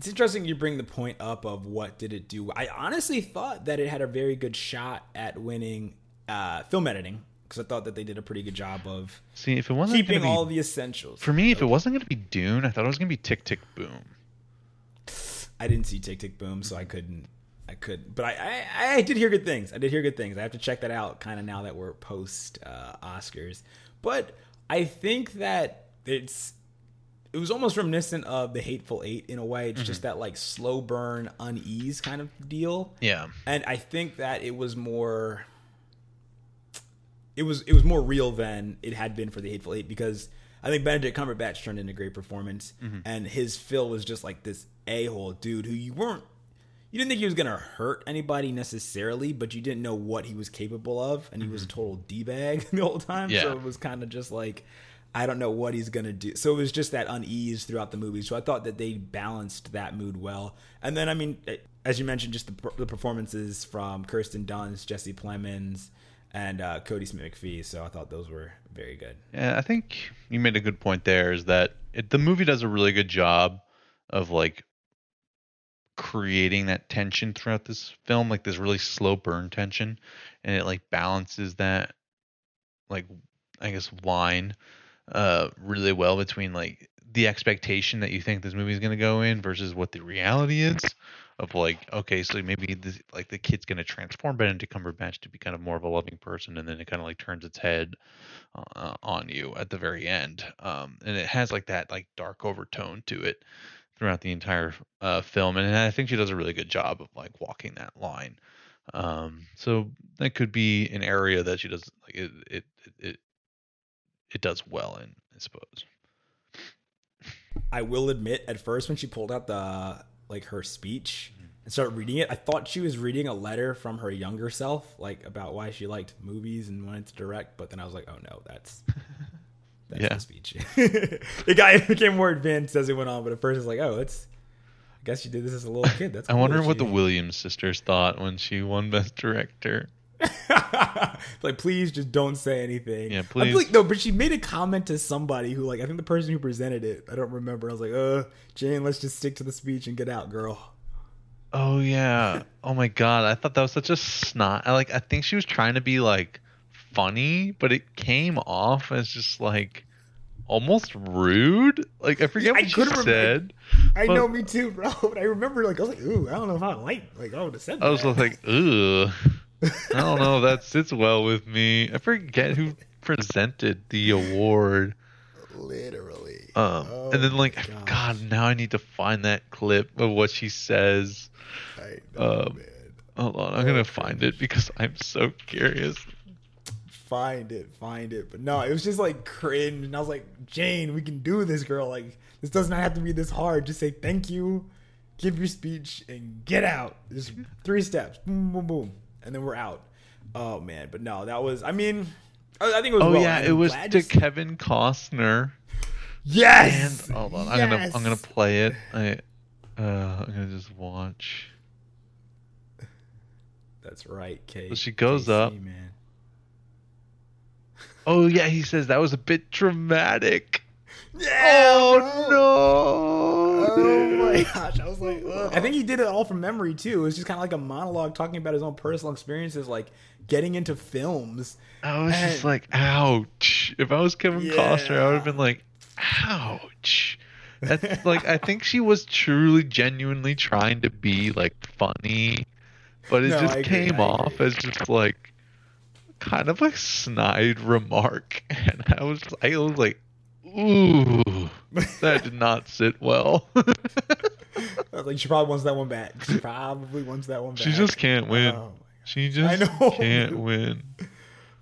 It's interesting you bring the point up of what did it do. I honestly thought that it had a very good shot at winning uh, film editing because I thought that they did a pretty good job of See, if it wasn't keeping be, all the essentials. for me, if it wasn't going to be Dune, I thought it was going to be Tick Tick Boom. I didn't see Tick Tick Boom, so I couldn't. I could, but I, I, I did hear good things. I did hear good things. I have to check that out, kind of now that we're post uh, Oscars. But I think that it's it was almost reminiscent of the Hateful Eight in a way. It's just mm-hmm. that like slow burn, unease kind of deal. Yeah, and I think that it was more it was it was more real than it had been for the Hateful Eight because I think Benedict Cumberbatch turned in a great performance mm-hmm. and his Phil was just like this a hole dude who you weren't you didn't think he was gonna hurt anybody necessarily, but you didn't know what he was capable of, and he was a mm-hmm. total d bag the whole time. Yeah. So it was kind of just like I don't know what he's gonna do. So it was just that unease throughout the movie. So I thought that they balanced that mood well. And then I mean, eh, as you mentioned, just the, the performances from Kirsten Dunst, Jesse Plemons, and uh, Kodi Smit-McPhee. So I thought those were very good. yeah. I think you made a good point there. Is that it, the movie does a really good job of like creating that tension throughout this film, like this really slow burn tension, and it like balances that like I guess line uh really well between like the expectation that you think this movie is going to go in versus what the reality is of like okay so maybe this, like the kid's going to transform Benedict Cumberbatch to be kind of more of a loving person and then it kind of like turns its head uh, on you at the very end um and it has like that like dark overtone to it throughout the entire uh, film and I think she does a really good job of like walking that line um so that could be an area that she does like it it it, it does well in I suppose I will admit, at first when she pulled out the like her speech and started reading it, I thought she was reading a letter from her younger self, like about why she liked movies and wanted to direct. But then I was like, oh no, that's that's Yeah. the speech. the guy became more advanced as it went on, but at first it's like, oh, it's. I guess she did this as a little kid. That's. I cool wonder what the Williams sisters thought when she won Best Director. like, please just don't say anything. Yeah, I please. Like, no, but she made a comment to somebody who, like, I think the person who presented it, I don't remember. I was like, uh, Jane, let's just stick to the speech and get out, girl. Oh yeah. Oh my god. I thought that was such a snot. I like. I think she was trying to be like funny, but it came off as just like almost rude. Like I forget I what she couldn't remember- said. I know, me too, bro. But I remember, like, I was like, ooh, I don't know if I like, like, I would have said I was that. just like, ugh. I don't know if that sits well with me. I forget who presented the award. literally. Um, Oh and then like, gosh. God, now I need to find that clip of what she says. I know, um, man. Hold on, I'm gonna find it because I'm so curious. Find it, find it. But no, it was just like cringe. And I was like, Jane, we can do this, girl. Like, this does not have to be this hard. Just say thank you, give your speech, and get out. Just three steps. Boom, boom, boom. And then we're out. Oh, man. But no, that was, I mean, I I think it was Oh well. yeah, it I'm was to to- Kevin Costner. Yes! And hold on, I'm gonna I'm gonna Yes! play it. I uh I'm gonna just watch. That's right, Kate. So she goes up. Man. Oh yeah, he says that was a bit dramatic. Yeah, Oh bro. no! Oh my gosh, I was like, ugh. I think he did it all from memory too. It was just kind of like a monologue talking about his own personal experiences, like getting into films. I was just like, ouch. If I was Kevin Costner, I would have been like, ouch. That's like I think she was truly genuinely trying to be like funny, but it No, just I came I off as just like kind of a snide remark. And I was I was like, ooh, that did not sit well. I like, she probably wants that one back. She probably wants that one back. she just can't win. Oh, She just know. can't win.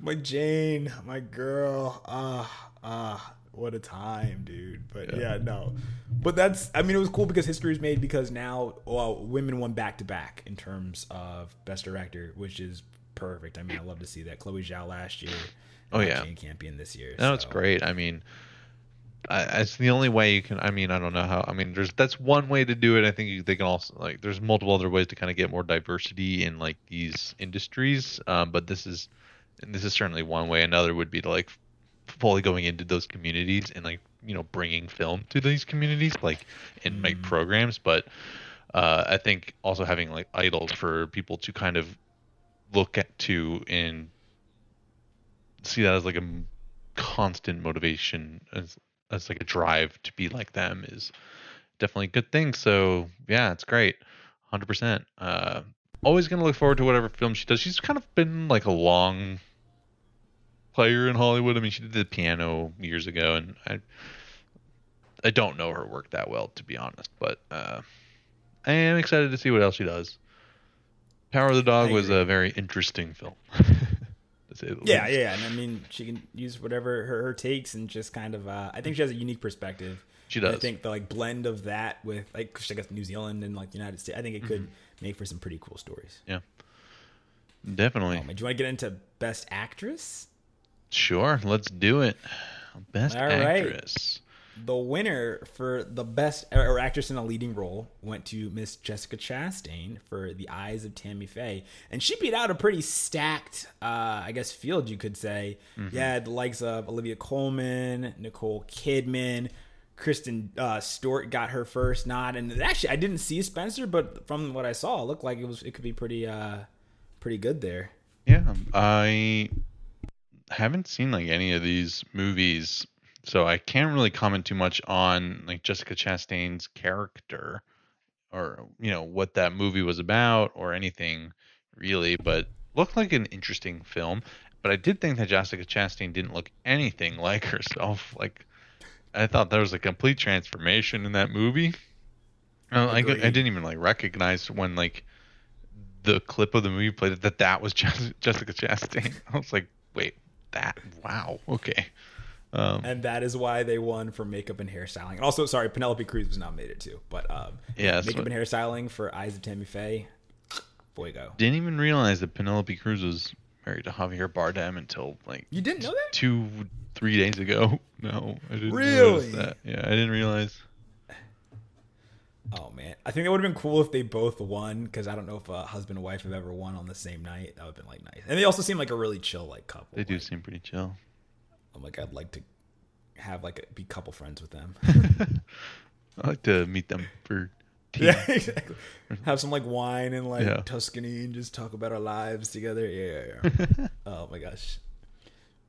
my Jane, my girl. Ah, ah, what a time, dude. But Yeah. yeah. no. But that's, I mean, it was cool because history is made because now well, women won back to back in terms of best director, which is perfect. I mean, I love to see that. Chloe Zhao last year. Oh, uh, yeah. Jane Campion this year. No, it's great. I mean, I, it's the only way you can. I mean, I don't know how. I mean, there's that's one way to do it. I think you, they can also like. There's multiple other ways to kind of get more diversity in like these industries. Um, but this is, and this is certainly one way. Another would be to like fully going into those communities and like you know bringing film to these communities like and make Mm. programs. But uh, I think also having like idols for people to kind of look at to and see that as like a constant motivation as as like a drive to be like them is definitely a good thing. So yeah, it's great, hundred percent. Uh, always gonna look forward to whatever film she does. She's kind of been like a long player in Hollywood. I mean, she did the piano years ago, and I I don't know her work that well to be honest, but uh, I am excited to see what else she does. Power of the Dog was a very interesting film. to say the Yeah, least. yeah, and I mean, she can use whatever her, her takes and just kind of. Uh, I think she has a unique perspective. She And does. I think the like blend of that with like 'cause I guess New Zealand and like the United States. I think it could Mm-hmm. make for some pretty cool stories. Yeah, definitely. Oh, man, do you want to get into Best Actress? Sure, let's do it. Best All right. The winner for the best or actress in a leading role went to Miss Jessica Chastain for The Eyes of Tammy Faye, and she beat out a pretty stacked, uh, I guess, field you could say. Mm-hmm. Had the likes of Olivia Colman, Nicole Kidman, Kristen uh, Stewart got her first nod, and actually I didn't see Spencer, but from what I saw, it looked like it was it could be pretty uh, pretty good there. Yeah, I haven't seen like any of these movies, so I can't really comment too much on like Jessica Chastain's character or you know what that movie was about or anything really, but looked like an interesting film. But I did think that Jessica Chastain didn't look anything like herself. Like I thought there was a complete transformation in that movie. Uh, I, I didn't even like recognize when like the clip of the movie played that that was Jessica Chastain. I was like, wait, that? Wow, okay. Um, And that is why they won for makeup and hairstyling. And also, sorry, Penelope Cruz was nominated too. But um, Yeah, makeup and hairstyling for Eyes of Tammy Faye. Boy, go. didn't even realize that Penelope Cruz was married to Javier Bardem until like You didn't know that? two, three days ago. No, I didn't Really? realize that. Yeah, I didn't realize. Oh man, I think it would have been cool if they both won because I don't know if a husband and wife have ever won on the same night. That would have been like nice, and they also seem like a really chill like couple. They do Like, seem pretty chill. I'm like I'd like to have like a, be couple friends with them. I like to meet them for tea. yeah, exactly. Have some like wine and like Yeah. Tuscany and just talk about our lives together. Yeah, yeah, yeah. oh my gosh.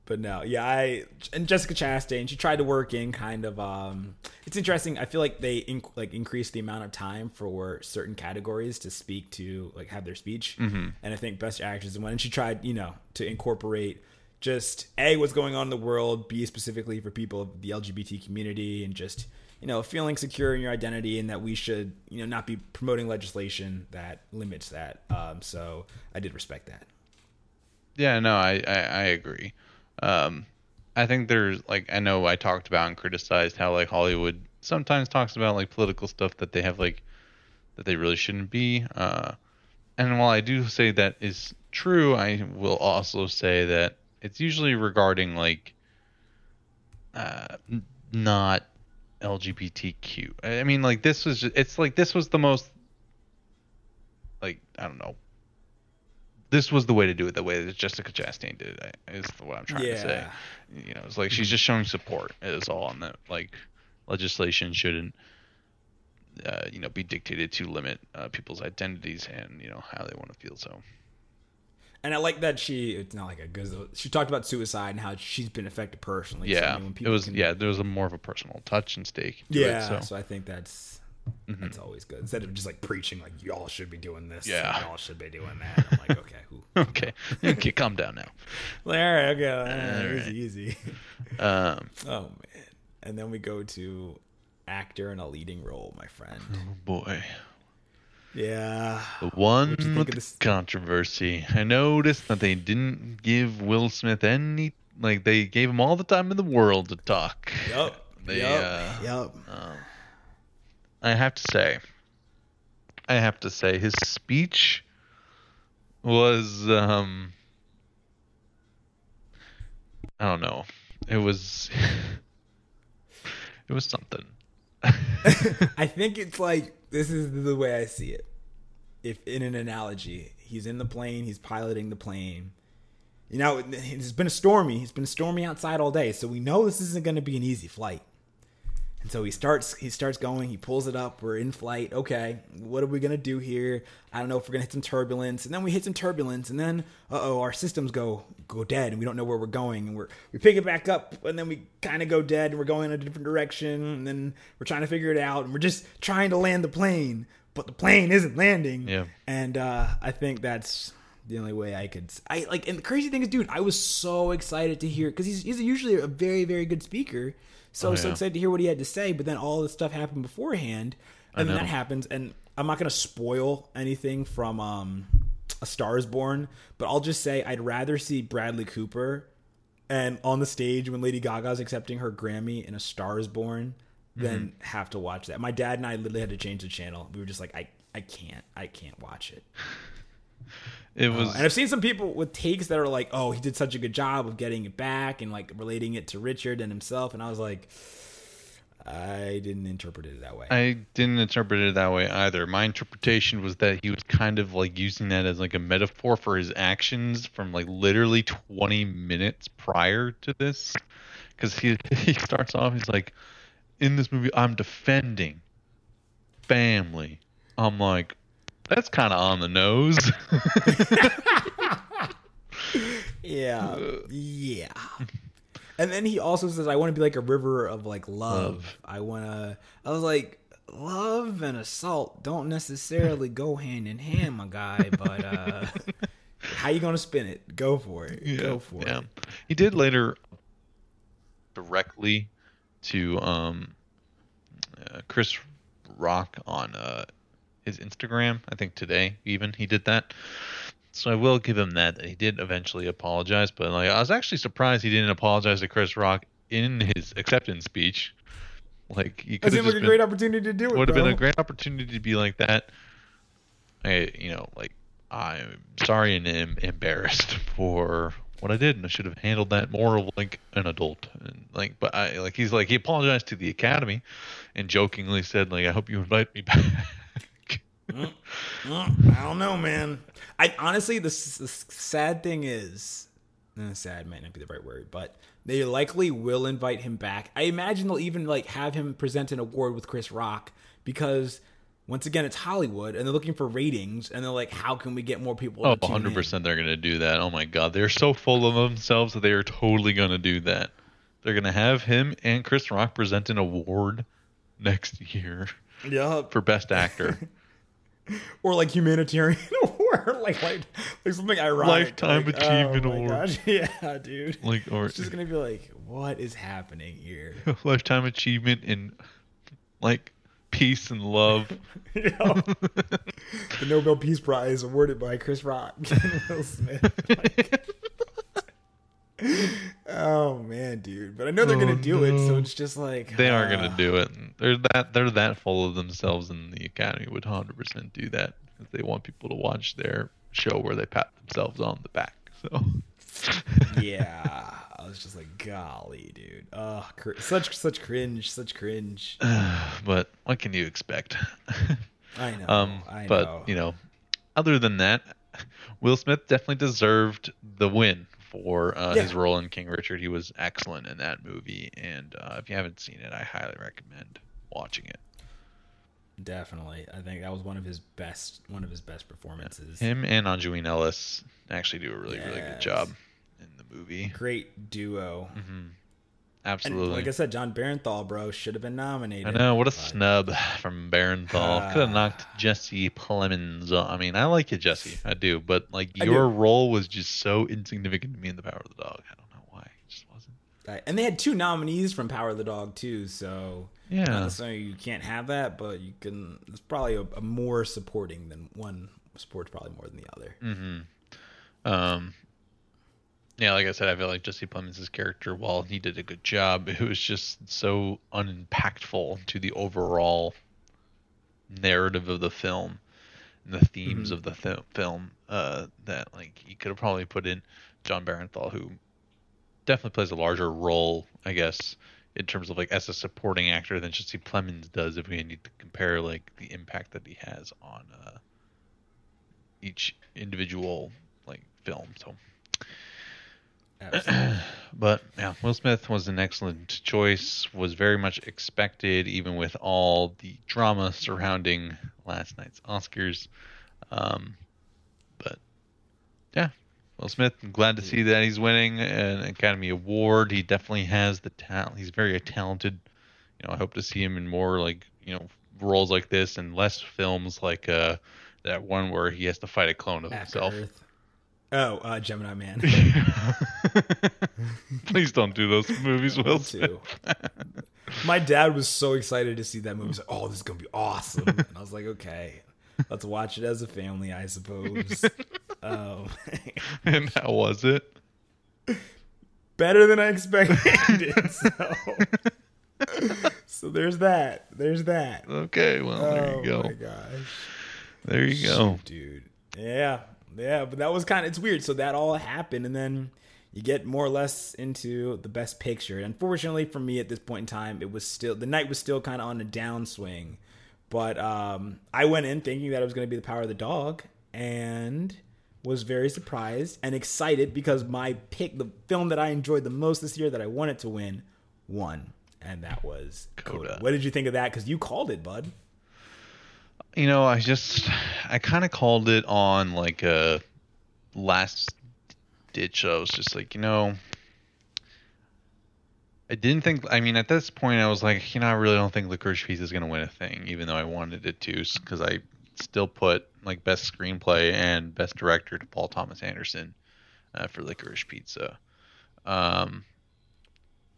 But no, yeah, I and Jessica Chastain, she tried to work in kind of. um It's interesting. I feel like they inc- like increased the amount of time for certain categories to speak to like have their speech, and I think Best Actress and one. And she tried, you know, to incorporate just a what's going on in the world, b specifically for people of the LGBT community, and just you know feeling secure in your identity, and that we should you know not be promoting legislation that limits that. Um, so I did respect that. Yeah, no, I, I, I agree. Um, I think there's like I know I talked about and criticized how like Hollywood sometimes talks about like political stuff that they have like that they really shouldn't be. Uh, and while I do say that is true, I will also say that it's usually regarding like uh, not LGBTQ. I mean, like this was just, it's like this was the most like I don't know this was the way to do it the way that Jessica Chastain did it is what I'm trying to say. You know, it's like she's just showing support is all and that like legislation shouldn't uh, you know be dictated to limit uh, people's identities and you know how they want to feel so And I like that she it's not like a good she talked about suicide and how she's been affected personally. So, I yeah mean, it was can- yeah there was a more of a personal touch and stake to Yeah, it, so so I think that's Mhm. that's always good. Instead of just like preaching like y'all should be doing this, Yeah. y'all should be doing that. I'm like, okay, who? okay okay calm down now Like, all right, okay, all right. easy, easy. um oh man, and then we go to actor in a leading role, my friend. oh boy Yeah, The one with the this? controversy. I noticed that they didn't give Will Smith any like they gave him all the time in the world to talk. yup, They, yup, uh, yup. Um, I have to say, I have to say, his speech was um, I don't know. It was it was something. I think it's like this is the way I see it. If in an analogy, he's in the plane, he's piloting the plane. You know, it's been a stormy. It's been stormy outside all day, so we know this isn't going to be an easy flight. And so he starts he starts going, he pulls it up, we're in flight. Okay, what are we gonna do here? I don't know if we're gonna hit some turbulence. And then we hit some turbulence, and then uh oh, our systems go go dead and we don't know where we're going. And we're we pick it back up and then we kinda go dead and we're going in a different direction, and then we're trying to figure it out, and we're just trying to land the plane, but the plane isn't landing. Yeah. And uh I think that's the only way I could. I like, and the crazy thing is, dude, I was so excited to hear because he's he's usually a very very good speaker. So I Oh, was so yeah. excited to hear what he had to say, but then all this stuff happened beforehand, and then that happens, and I'm not gonna spoil anything from um, A Star Is Born, but I'll just say I'd rather see Bradley Cooper and on the stage when Lady Gaga's accepting her Grammy in A Star Is Born than Mm-hmm. have to watch that. My dad and I literally had to change the channel. We were just like, I I can't, I can't watch it. It Uh, and I've seen some people with takes that are like, "Oh, he did such a good job of getting it back and like relating it to Richard and himself," and I was like, I didn't interpret it that way. I didn't interpret it that way either. My interpretation was that he was kind of like using that as like a metaphor for his actions from like literally 20 minutes prior to this. Because he he starts off, he's like, in this movie, I'm defending family. I'm like, that's kind of on the nose. yeah, yeah. And then he also says, "I want to be like a river of like love. Love. I want to." I was like, "Love and assault don't necessarily go hand in hand, my guy." But uh how you gonna spin it? Go for it. Go for yeah. it. He did later directly to um, uh, Chris Rock on uh, his Instagram. I think today even he did that. So I will give him that. that He did eventually apologize, but like I was actually surprised he didn't apologize to Chris Rock in his acceptance speech. Like he could have like a been, great opportunity to do it. would have been a great opportunity to be like that. I, you know, like I'm sorry and am embarrassed for what I did, and I should have handled that more like an adult. And like, but I like he's like he apologized to the academy, and jokingly said like I hope you invite me back. Mm, mm, I don't know, man. I honestly, the, the sad thing is, eh, sad might not be the right word, but they likely will invite him back. I imagine they'll even like have him present an award with Chris Rock because once again, it's Hollywood and they're looking for ratings, and they're like, how can we get more people? Oh, to tune 100 in? percent they're gonna do that. Oh my god, they're so full of themselves that they are totally gonna do that. They're gonna have him and Chris Rock present an award next year Yeah, for best actor. or like humanitarian award, like like like something ironic, Lifetime like, oh Achievement oh Award. gosh, Yeah, dude. like or It's just gonna be like, what is happening here? lifetime achievement in like peace and love. You know? the Nobel Peace Prize awarded by Chris Rock and Will Smith. Oh man, dude! But I know they're Oh, gonna do it, so it's just like they are gonna ah. do it. They're that they're that full of themselves, and the Academy would 100 percent do that because they want people to watch their show where they pat themselves on the back. So yeah, I was just like, golly, dude. Oh, cr- such such cringe, such cringe. but what can you expect? I know. um, I but know. you know, other than that, Will Smith definitely deserved the win for uh, his role in King Richard. He was excellent in that movie, and uh, if you haven't seen it, I highly recommend watching it. Definitely, I think that was one of his best one of his best performances. Him and Aunjanue Ellis actually do a really, really good job in the movie. Great duo. Hmm And Absolutely. like I said, Jon Bernthal, bro, should have been nominated. I know what a snub from Bernthal. Could have Ah. knocked Jesse Plemons. off. I mean, I like you, Jesse. I do, but like your role was just so insignificant to me in The Power of the Dog. I don't know why. It just wasn't. Right. And they had two nominees from Power of the Dog too, so not Yeah. necessarily you can't have that, but you can. It's probably a, a more supporting than one supports probably more than the other. Mm-hmm. Um. Yeah, like I said, I feel like Jesse Plemons' character, while he did a good job, it was just so unimpactful to the overall narrative of the film and the themes Mhm. of the th- film uh, that like he could have probably put in Jon Bernthal, who definitely plays a larger role, I guess, in terms of like as a supporting actor than Jesse Plemons does. If we need to compare like the impact that he has on uh, each individual like film, so. Absolutely. But yeah, Will Smith was an excellent choice. Was very much expected, even with all the drama surrounding last night's Oscars. Um, but yeah, Will Smith. I'm glad to see that he's winning an Academy Award. He definitely has the talent. He's very talented. You know, I hope to see him in more like you know roles like this and less films like uh that one where he has to fight a clone of After himself. Earth. Oh, uh, Gemini Man. Please don't do those movies, Will too. My dad was so excited to see that movie. He's like, "Oh, this is gonna be awesome!" And I was like, "Okay, let's watch it as a family, I suppose." um, and how was it? better than I expected. so, so there's that. There's that. Okay, well there oh you go. Oh my gosh, There you go. Shoot, dude. Yeah, yeah. But that was kind of it's weird. So that all happened, and then you get more or less into the best picture. Unfortunately for me at this point in time, it was still the night was still kind of on a downswing. But um, I went in thinking that it was going to be the power of the dog, and was very surprised and excited because my pick, the film that I enjoyed the most this year that I wanted to win, won, and that was Coda. Coda. What did you think of that? Because you called it, bud. You know, I just I kind of called it on like a last ditch. I was just like, you know, I didn't think. I mean, at this point, I was like, you know, I really don't think Licorice Pizza is gonna win a thing, even though I wanted it to, because I still put like best screenplay and best director to Paul Thomas Anderson uh, for Licorice Pizza. Um,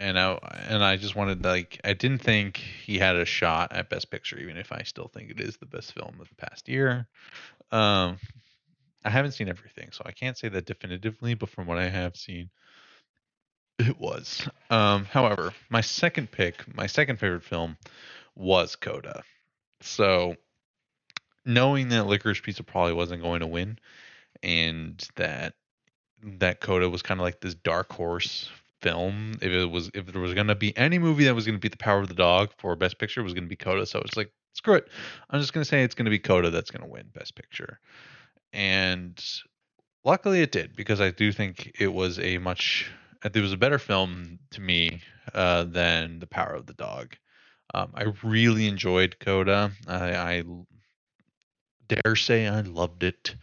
and I and I just wanted like I didn't think he had a shot at Best Picture, even if I still think it is the best film of the past year. Um, I haven't seen everything, so I can't say that definitively, but from what I have seen, it was. Um, however, my second pick, my second favorite film, was Coda. So knowing that Licorice Pizza probably wasn't going to win, and that that Coda was kind of like this dark horse film. If it was, if there was going to be any movie that was going to beat The Power of the Dog for Best Picture, it was going to be Coda. So it's like, screw it. I'm just going to say it's going to be Coda that's going to win Best Picture, and luckily it did because I do think it was a much, it was a better film to me uh, than The Power of the Dog. Um, I really enjoyed Coda. I, I dare say I loved it.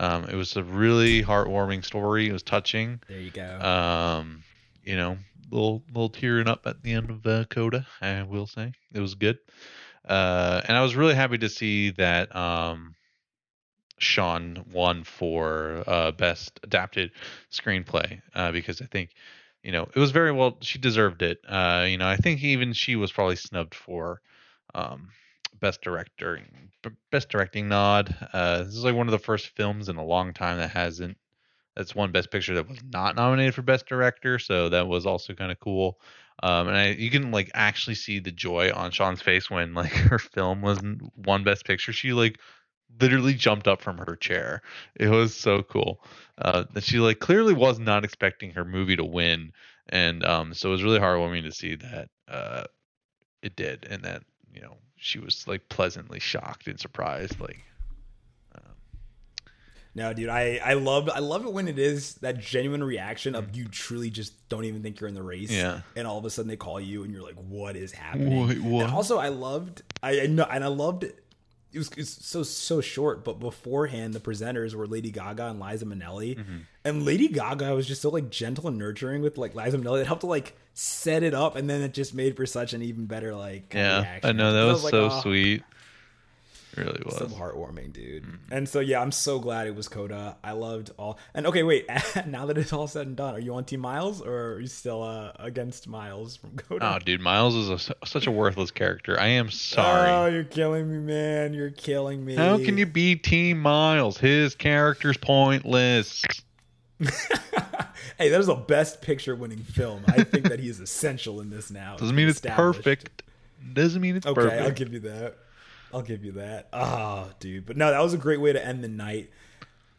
Um, it was a really heartwarming story. It was touching. There you go. Um, you know, little little tearing up at the end of uh, Coda. I will say it was good. Uh, and I was really happy to see that um, Siân won for uh, best adapted screenplay uh, because I think you know it was very well. She deserved it. Uh, you know, I think even she was probably snubbed for. Um, best director best directing nod uh this is like one of the first films in a long time that hasn't that's one best picture that was not nominated for best director so that was also kind of cool. Um and i you can like actually see the joy on Siân's face when like her film was one best picture. She like literally jumped up from her chair. It was so cool. Uh that she like clearly was not expecting her movie to win and um so it was really heartwarming to see that uh it did and that you know she was like pleasantly shocked and surprised like no dude i i love i love it when it is that genuine reaction of you truly just don't even think you're in the race Yeah. and all of a sudden they call you and you're like what is happening Wait, what? and also i loved i and i loved it it was, it was so so short, but beforehand the presenters were Lady Gaga and Liza Minnelli, Mm-hmm. and Lady Gaga was just so like gentle and nurturing with like Liza Minnelli. It helped to like set it up, and then it just made for such an even better like yeah reaction. i know that was, like, so oh, sweet really was so heartwarming, dude. Mm-hmm. And so yeah, I'm so glad it was Coda. I loved all. And okay, wait. now that it's all said and done, are you on Team Miles or are you still uh, against Miles from Coda? oh dude miles is a, such a worthless character i am sorry. Oh, you're killing me, man. You're killing me. how can you be team miles his character's pointless hey, that is a best picture winning film. I think that he is essential in this now. doesn't mean it's perfect doesn't mean it's Okay, perfect I'll give you that. I'll give you that. Oh, dude. But no, that was a great way to end the night.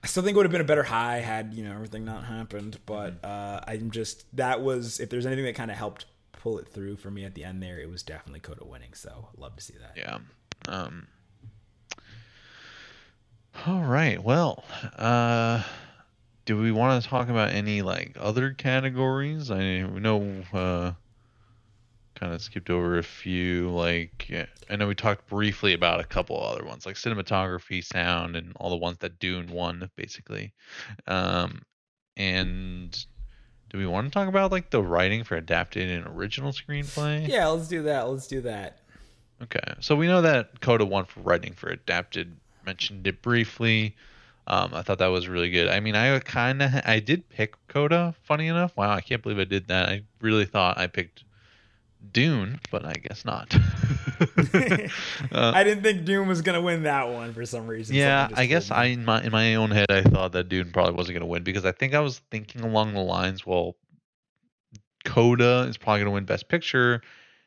I still think it would have been a better high had, you know, everything not happened. But uh, I'm just, that was, if there's anything that kind of helped pull it through for me at the end there, it was definitely Coda winning. So love to see that. Yeah. Um. All right. Well, uh, do we want to talk about any like other categories? I know uh, kind of skipped over a few. Like yeah, I know we talked briefly about a couple other ones, like cinematography, sound, and all the ones that Dune won, basically. Um, and do we want to talk about like the writing for adapted and original screenplay? Yeah, let's do that. Let's do that. Okay, so we know that Coda won for writing for adapted. Mentioned it briefly. Um, I thought that was really good. I mean, I kind of I did pick Coda. Funny enough, wow, I can't believe I did that. I really thought I picked Dune, but I guess not. Uh, I didn't think Dune was going to win that one for some reason. yeah, I guess. I in my in my own head I thought that Dune probably wasn't going to win because I think I was thinking along the lines, well, Coda is probably going to win Best Picture,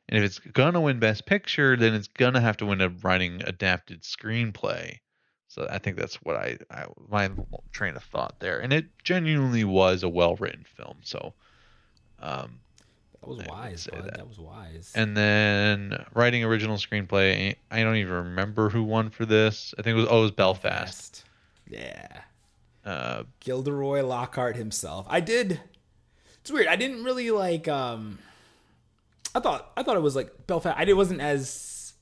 and if it's going to win Best Picture, then it's going to have to win a writing adapted screenplay. So I think that's what I, I my train of thought there, and it genuinely was a well written film. So, um, That was I wise, bud. that. That. was wise. and then writing original screenplay. I don't even remember who won for this. I think it was oh, it was Belfast. Yeah. Uh, Gilderoy Lockhart himself. I did. It's weird. I didn't really like. um I thought I thought it was like Belfast. I wasn't as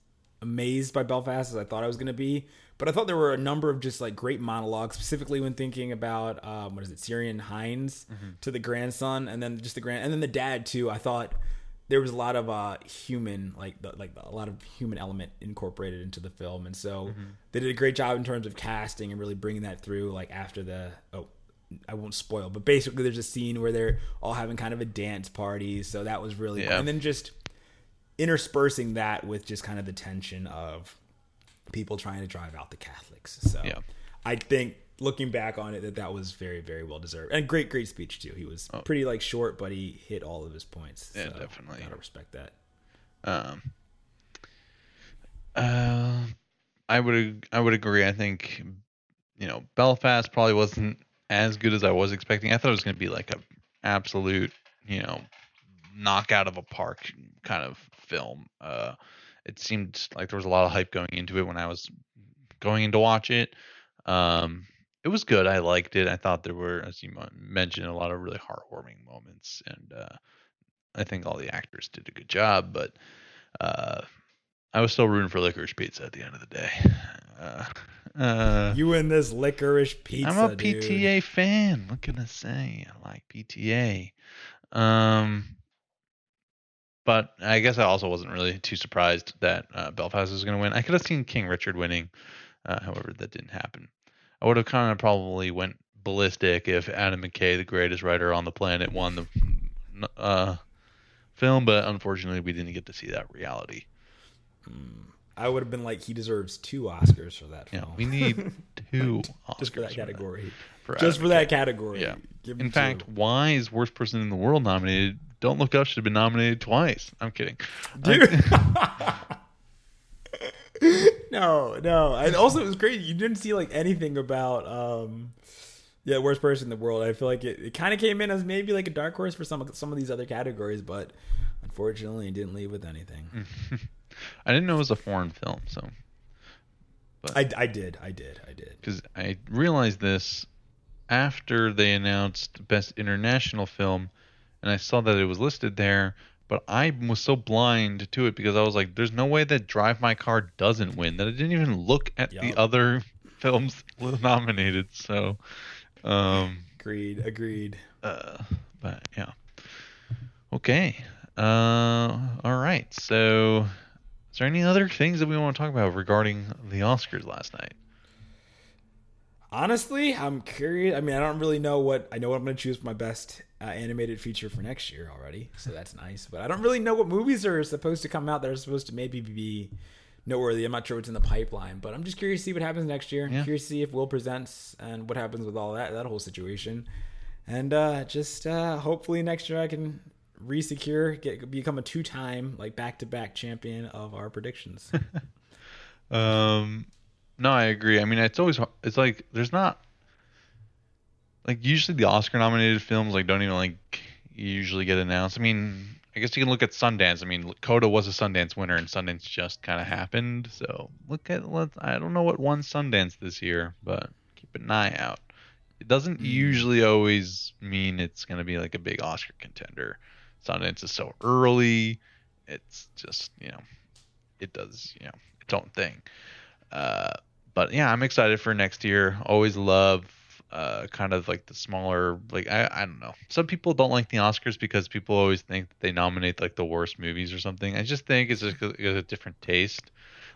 amazed by Belfast as I thought I was going to be, but I thought there were a number of just like great monologues, specifically when thinking about um, what is it, Ciarán Hinds to the grandson, and then just the grand, and then the dad too. I thought there was a lot of uh human like the, like a lot of human element incorporated into the film. And so they did a great job in terms of casting and really bringing that through like after the oh I won't spoil but basically there's a scene where they're all having kind of a dance party. So that was really Yeah. and then just interspersing that with just kind of the tension of people trying to drive out the Catholics so Yeah. I think looking back on it that that was very very well deserved and great great speech too he was pretty like short but he hit all of his points Oh. Yeah, so definitely. gotta respect that Um. Uh, I would I would agree. I think you know Belfast probably wasn't as good as I was expecting. I thought it was going to be like a absolute you know knockout of a park kind of film. Uh, it seemed like there was a lot of hype going into it when I was going in to watch it. Um, it was good. I liked it. I thought there were, as you mentioned, a lot of really heartwarming moments, and uh, I think all the actors did a good job. But uh, I was still rooting for Licorice Pizza at the end of the day. Uh, uh, You and this licorice pizza. I'm a dude. PTA fan. What can I say? I like PTA. Um, but I guess I also wasn't really too surprised that uh, Belfast was going to win. I could have seen King Richard winning, uh, however, that didn't happen. I would have kind of probably went ballistic if Adam McKay, the greatest writer on the planet, won the uh, film, but unfortunately, we didn't get to see that reality. I would have been like, he deserves two Oscars for that Yeah, we need two just for that category. for just Adam for that category. Yeah. In fact, two. why is worst person in the world nominated? Don't Look Up should have been nominated twice. I'm kidding. dude. no, no. And also, it was crazy. You didn't see like anything about, um, yeah, worst person in the world. I feel like it, it kind of came in as maybe like a dark horse for some of some of these other categories, but unfortunately, it didn't leave with anything. I didn't know it was a foreign film, so I, I did, I did, I did. because I realized this after they announced Best International Film, and I saw that it was listed there. But I was so blind to it because I was like, "There's no way that Drive My Car doesn't win." That I didn't even look at the other films nominated. So, um, Agreed, agreed. Uh, but yeah. Okay. Uh, all right. So, is there any other things that we want to talk about regarding the Oscars last night? Honestly, I'm curious. I mean, I don't really know what I know what I'm going to choose for my best uh, animated feature for next year already, so that's nice. But I don't really know what movies are supposed to come out that are supposed to maybe be noteworthy. I'm not sure what's in the pipeline, but I'm just curious to see what happens next year. Yeah. Curious to see if Will presents and what happens with all that that whole situation, and uh, just uh, hopefully next year I can re-secure get become a two-time like back-to-back champion of our predictions. Um, no, I agree. I mean, it's always it's like there's not like usually the Oscar nominated films like don't even like usually get announced. I mean, I guess you can look at Sundance. I mean, Coda was a Sundance winner, and Sundance just kind of happened. So look at let I don't know what won Sundance this year, but keep an eye out. It doesn't usually always mean it's going to be like a big Oscar contender. Sundance is so early. It's just you know, it does you know its own thing. Uh, but yeah, I'm excited for next year. Always love uh, kind of like the smaller like I, I don't know. Some people don't like the Oscars because people always think they nominate like the worst movies or something. I just think it's just a, a different taste.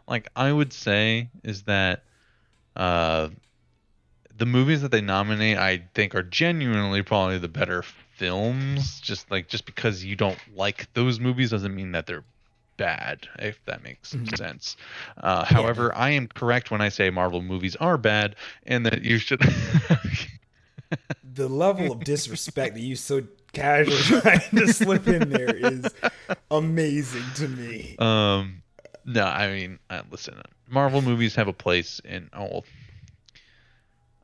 Like I would say is that uh, the movies that they nominate I think are genuinely probably the better films. Just like just because you don't like those movies doesn't mean that they're bad, if that makes sense. Uh, however, I am correct when I say Marvel movies are bad, and that you should. the level of disrespect that you so casually trying to slip in there is amazing to me. um, no, I mean, uh, listen, Marvel movies have a place in. Oh,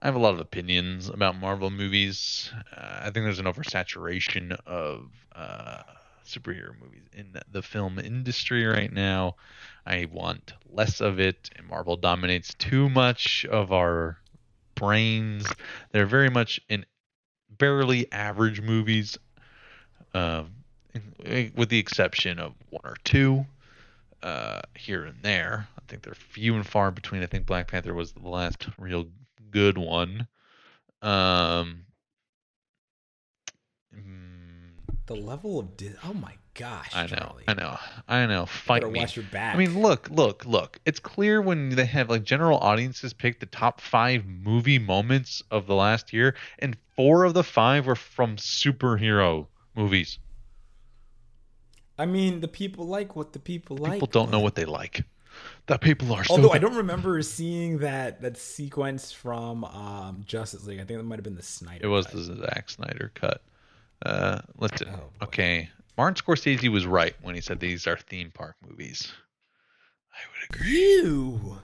I have a lot of opinions about Marvel movies. Uh, I think there's an oversaturation of uh, superhero movies in the, film industry right now. I want less of it. And Marvel dominates too much of our brains. They're very much in barely average movies, in- with the exception of one or two uh, here and there. I think they're few and far between. I think Black Panther was the last real good one. Um, The level of dis- oh my gosh, I know, Charlie. I know, I know. Fight me. watch your back. I mean, look, look, look. It's clear when they have like general audiences pick the top five movie moments of the last year, and four of the five were from superhero movies. I mean, the people like what the people like. People don't know what they like. The people are so. Although I don't remember seeing that that sequence from um, Justice League. I think that might have been the Snyder. It was cut. the Zack Snyder cut. Uh, listen, Oh, okay. Martin Scorsese was right when he said these are theme park movies. I would agree. You.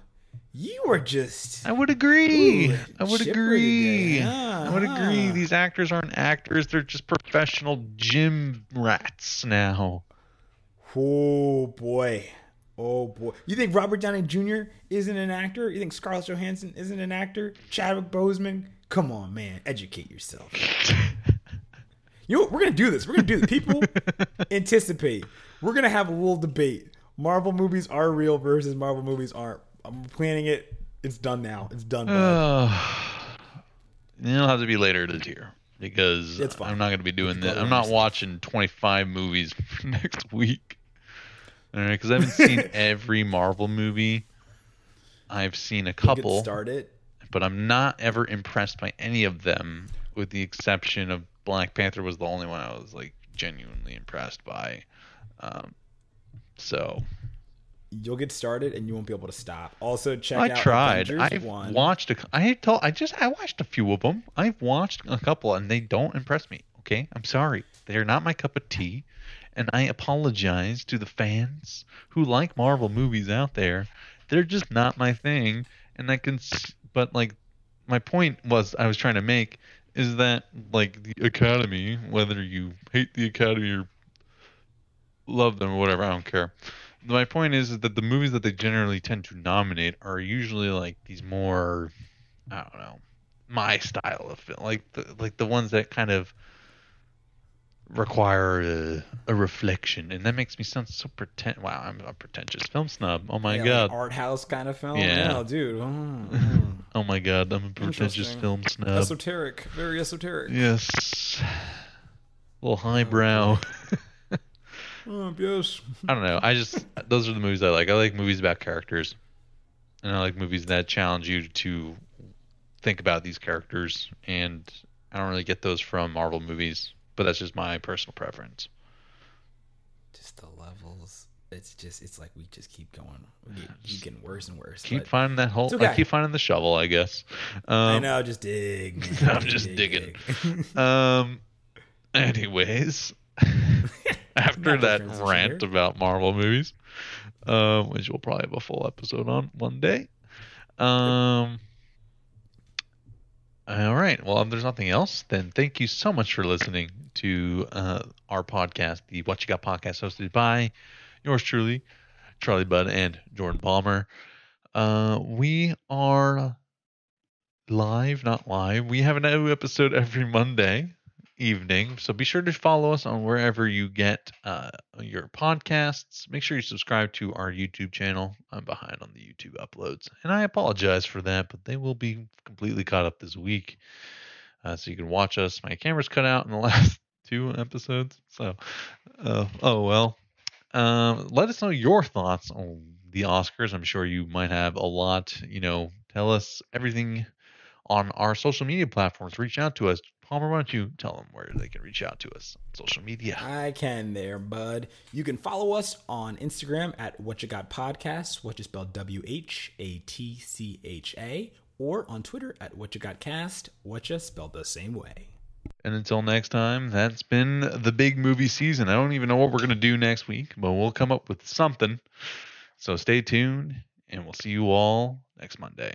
You are just. I would agree. Ooh, I would agree. I would agree. Uh-huh. These actors aren't actors. They're just professional gym rats now. Oh boy. Oh boy. You think Robert Downey Jr. isn't an actor? You think Scarlett Johansson isn't an actor? Chadwick Boseman? Come on, man. Educate yourself. You know what? We're gonna do this. We're gonna do this. People anticipate. We're gonna have a little debate. Marvel movies are real versus Marvel movies aren't. I'm planning it. It's done now. It's done. Uh, it'll have to be later this year because. I'm not going to be doing this. I'm not watching 25 movies next week. All right, because I haven't seen every Marvel movie. I've seen a couple, Start it. but I'm not ever impressed by any of them, with the exception of Black Panther was the only one I was like genuinely impressed by. Um, so You'll get started and you won't be able to stop. Also, check I out tried. Avengers I've 1. watched a. I told. I just. I watched a few of them. I've watched a couple, and they don't impress me. Okay, I'm sorry. They're not my cup of tea, and I apologize to the fans who like Marvel movies out there. They're just not my thing, and I can. But like, my point was I was trying to make is that like the Academy, whether you hate the Academy or love them or whatever, I don't care my point is, is that the movies that they generally tend to nominate are usually like these more I don't know my style of film like the like the ones that kind of require a, a reflection and that makes me sound so pretend wow I'm a pretentious film snub oh my Yeah, god like art house kind of film. Yeah. Yeah, dude. Mm, mm. Oh my god I'm a pretentious film snob. esoteric, very esoteric. yes a little highbrow oh, oh, yes. I don't know. I just those are the movies I like. I like movies about characters, and I like movies that challenge you to think about these characters. And I don't really get those from Marvel movies, but that's just my personal preference. Just the levels. It's just, it's like we just keep going. We keep, getting worse and worse. Keep finding that hole. it's I keep finding the shovel. I guess. Um, I know, just dig. I'm just Dig, digging. dig. Um. Anyways, after that rant here. about Marvel movies, um, which we'll probably have a full episode on one day. Um. All right. Well, if there's nothing else, then thank you so much for listening to uh, our podcast, the Whatcha Got podcast, hosted by yours truly, Charlie Budd and Jordan Palmer. Uh, we are live, not live. We have a new episode every Monday evening. So be sure to follow us on wherever you get uh, your podcasts. Make sure you subscribe to our YouTube channel. I'm behind on the YouTube uploads, and I apologize for that, but they will be completely caught up this week. Uh, so you can watch us. My camera's cut out in the last two episodes. So, uh, oh well. Um, let us know your thoughts on the Oscars. I'm sure you might have a lot. You know, tell us everything on our social media platforms. Reach out to us. Palmer, why don't you tell them where they can reach out to us on social media? I can there, bud. You can follow us on Instagram at Whatcha Got Podcast, which is spelled W H A T C H A, or on Twitter at Whatcha Got Cast, what you spelled the same way. And until next time, that's been the big movie season. I don't even know what we're going to do next week, but we'll come up with something. So stay tuned, and we'll see you all next Monday.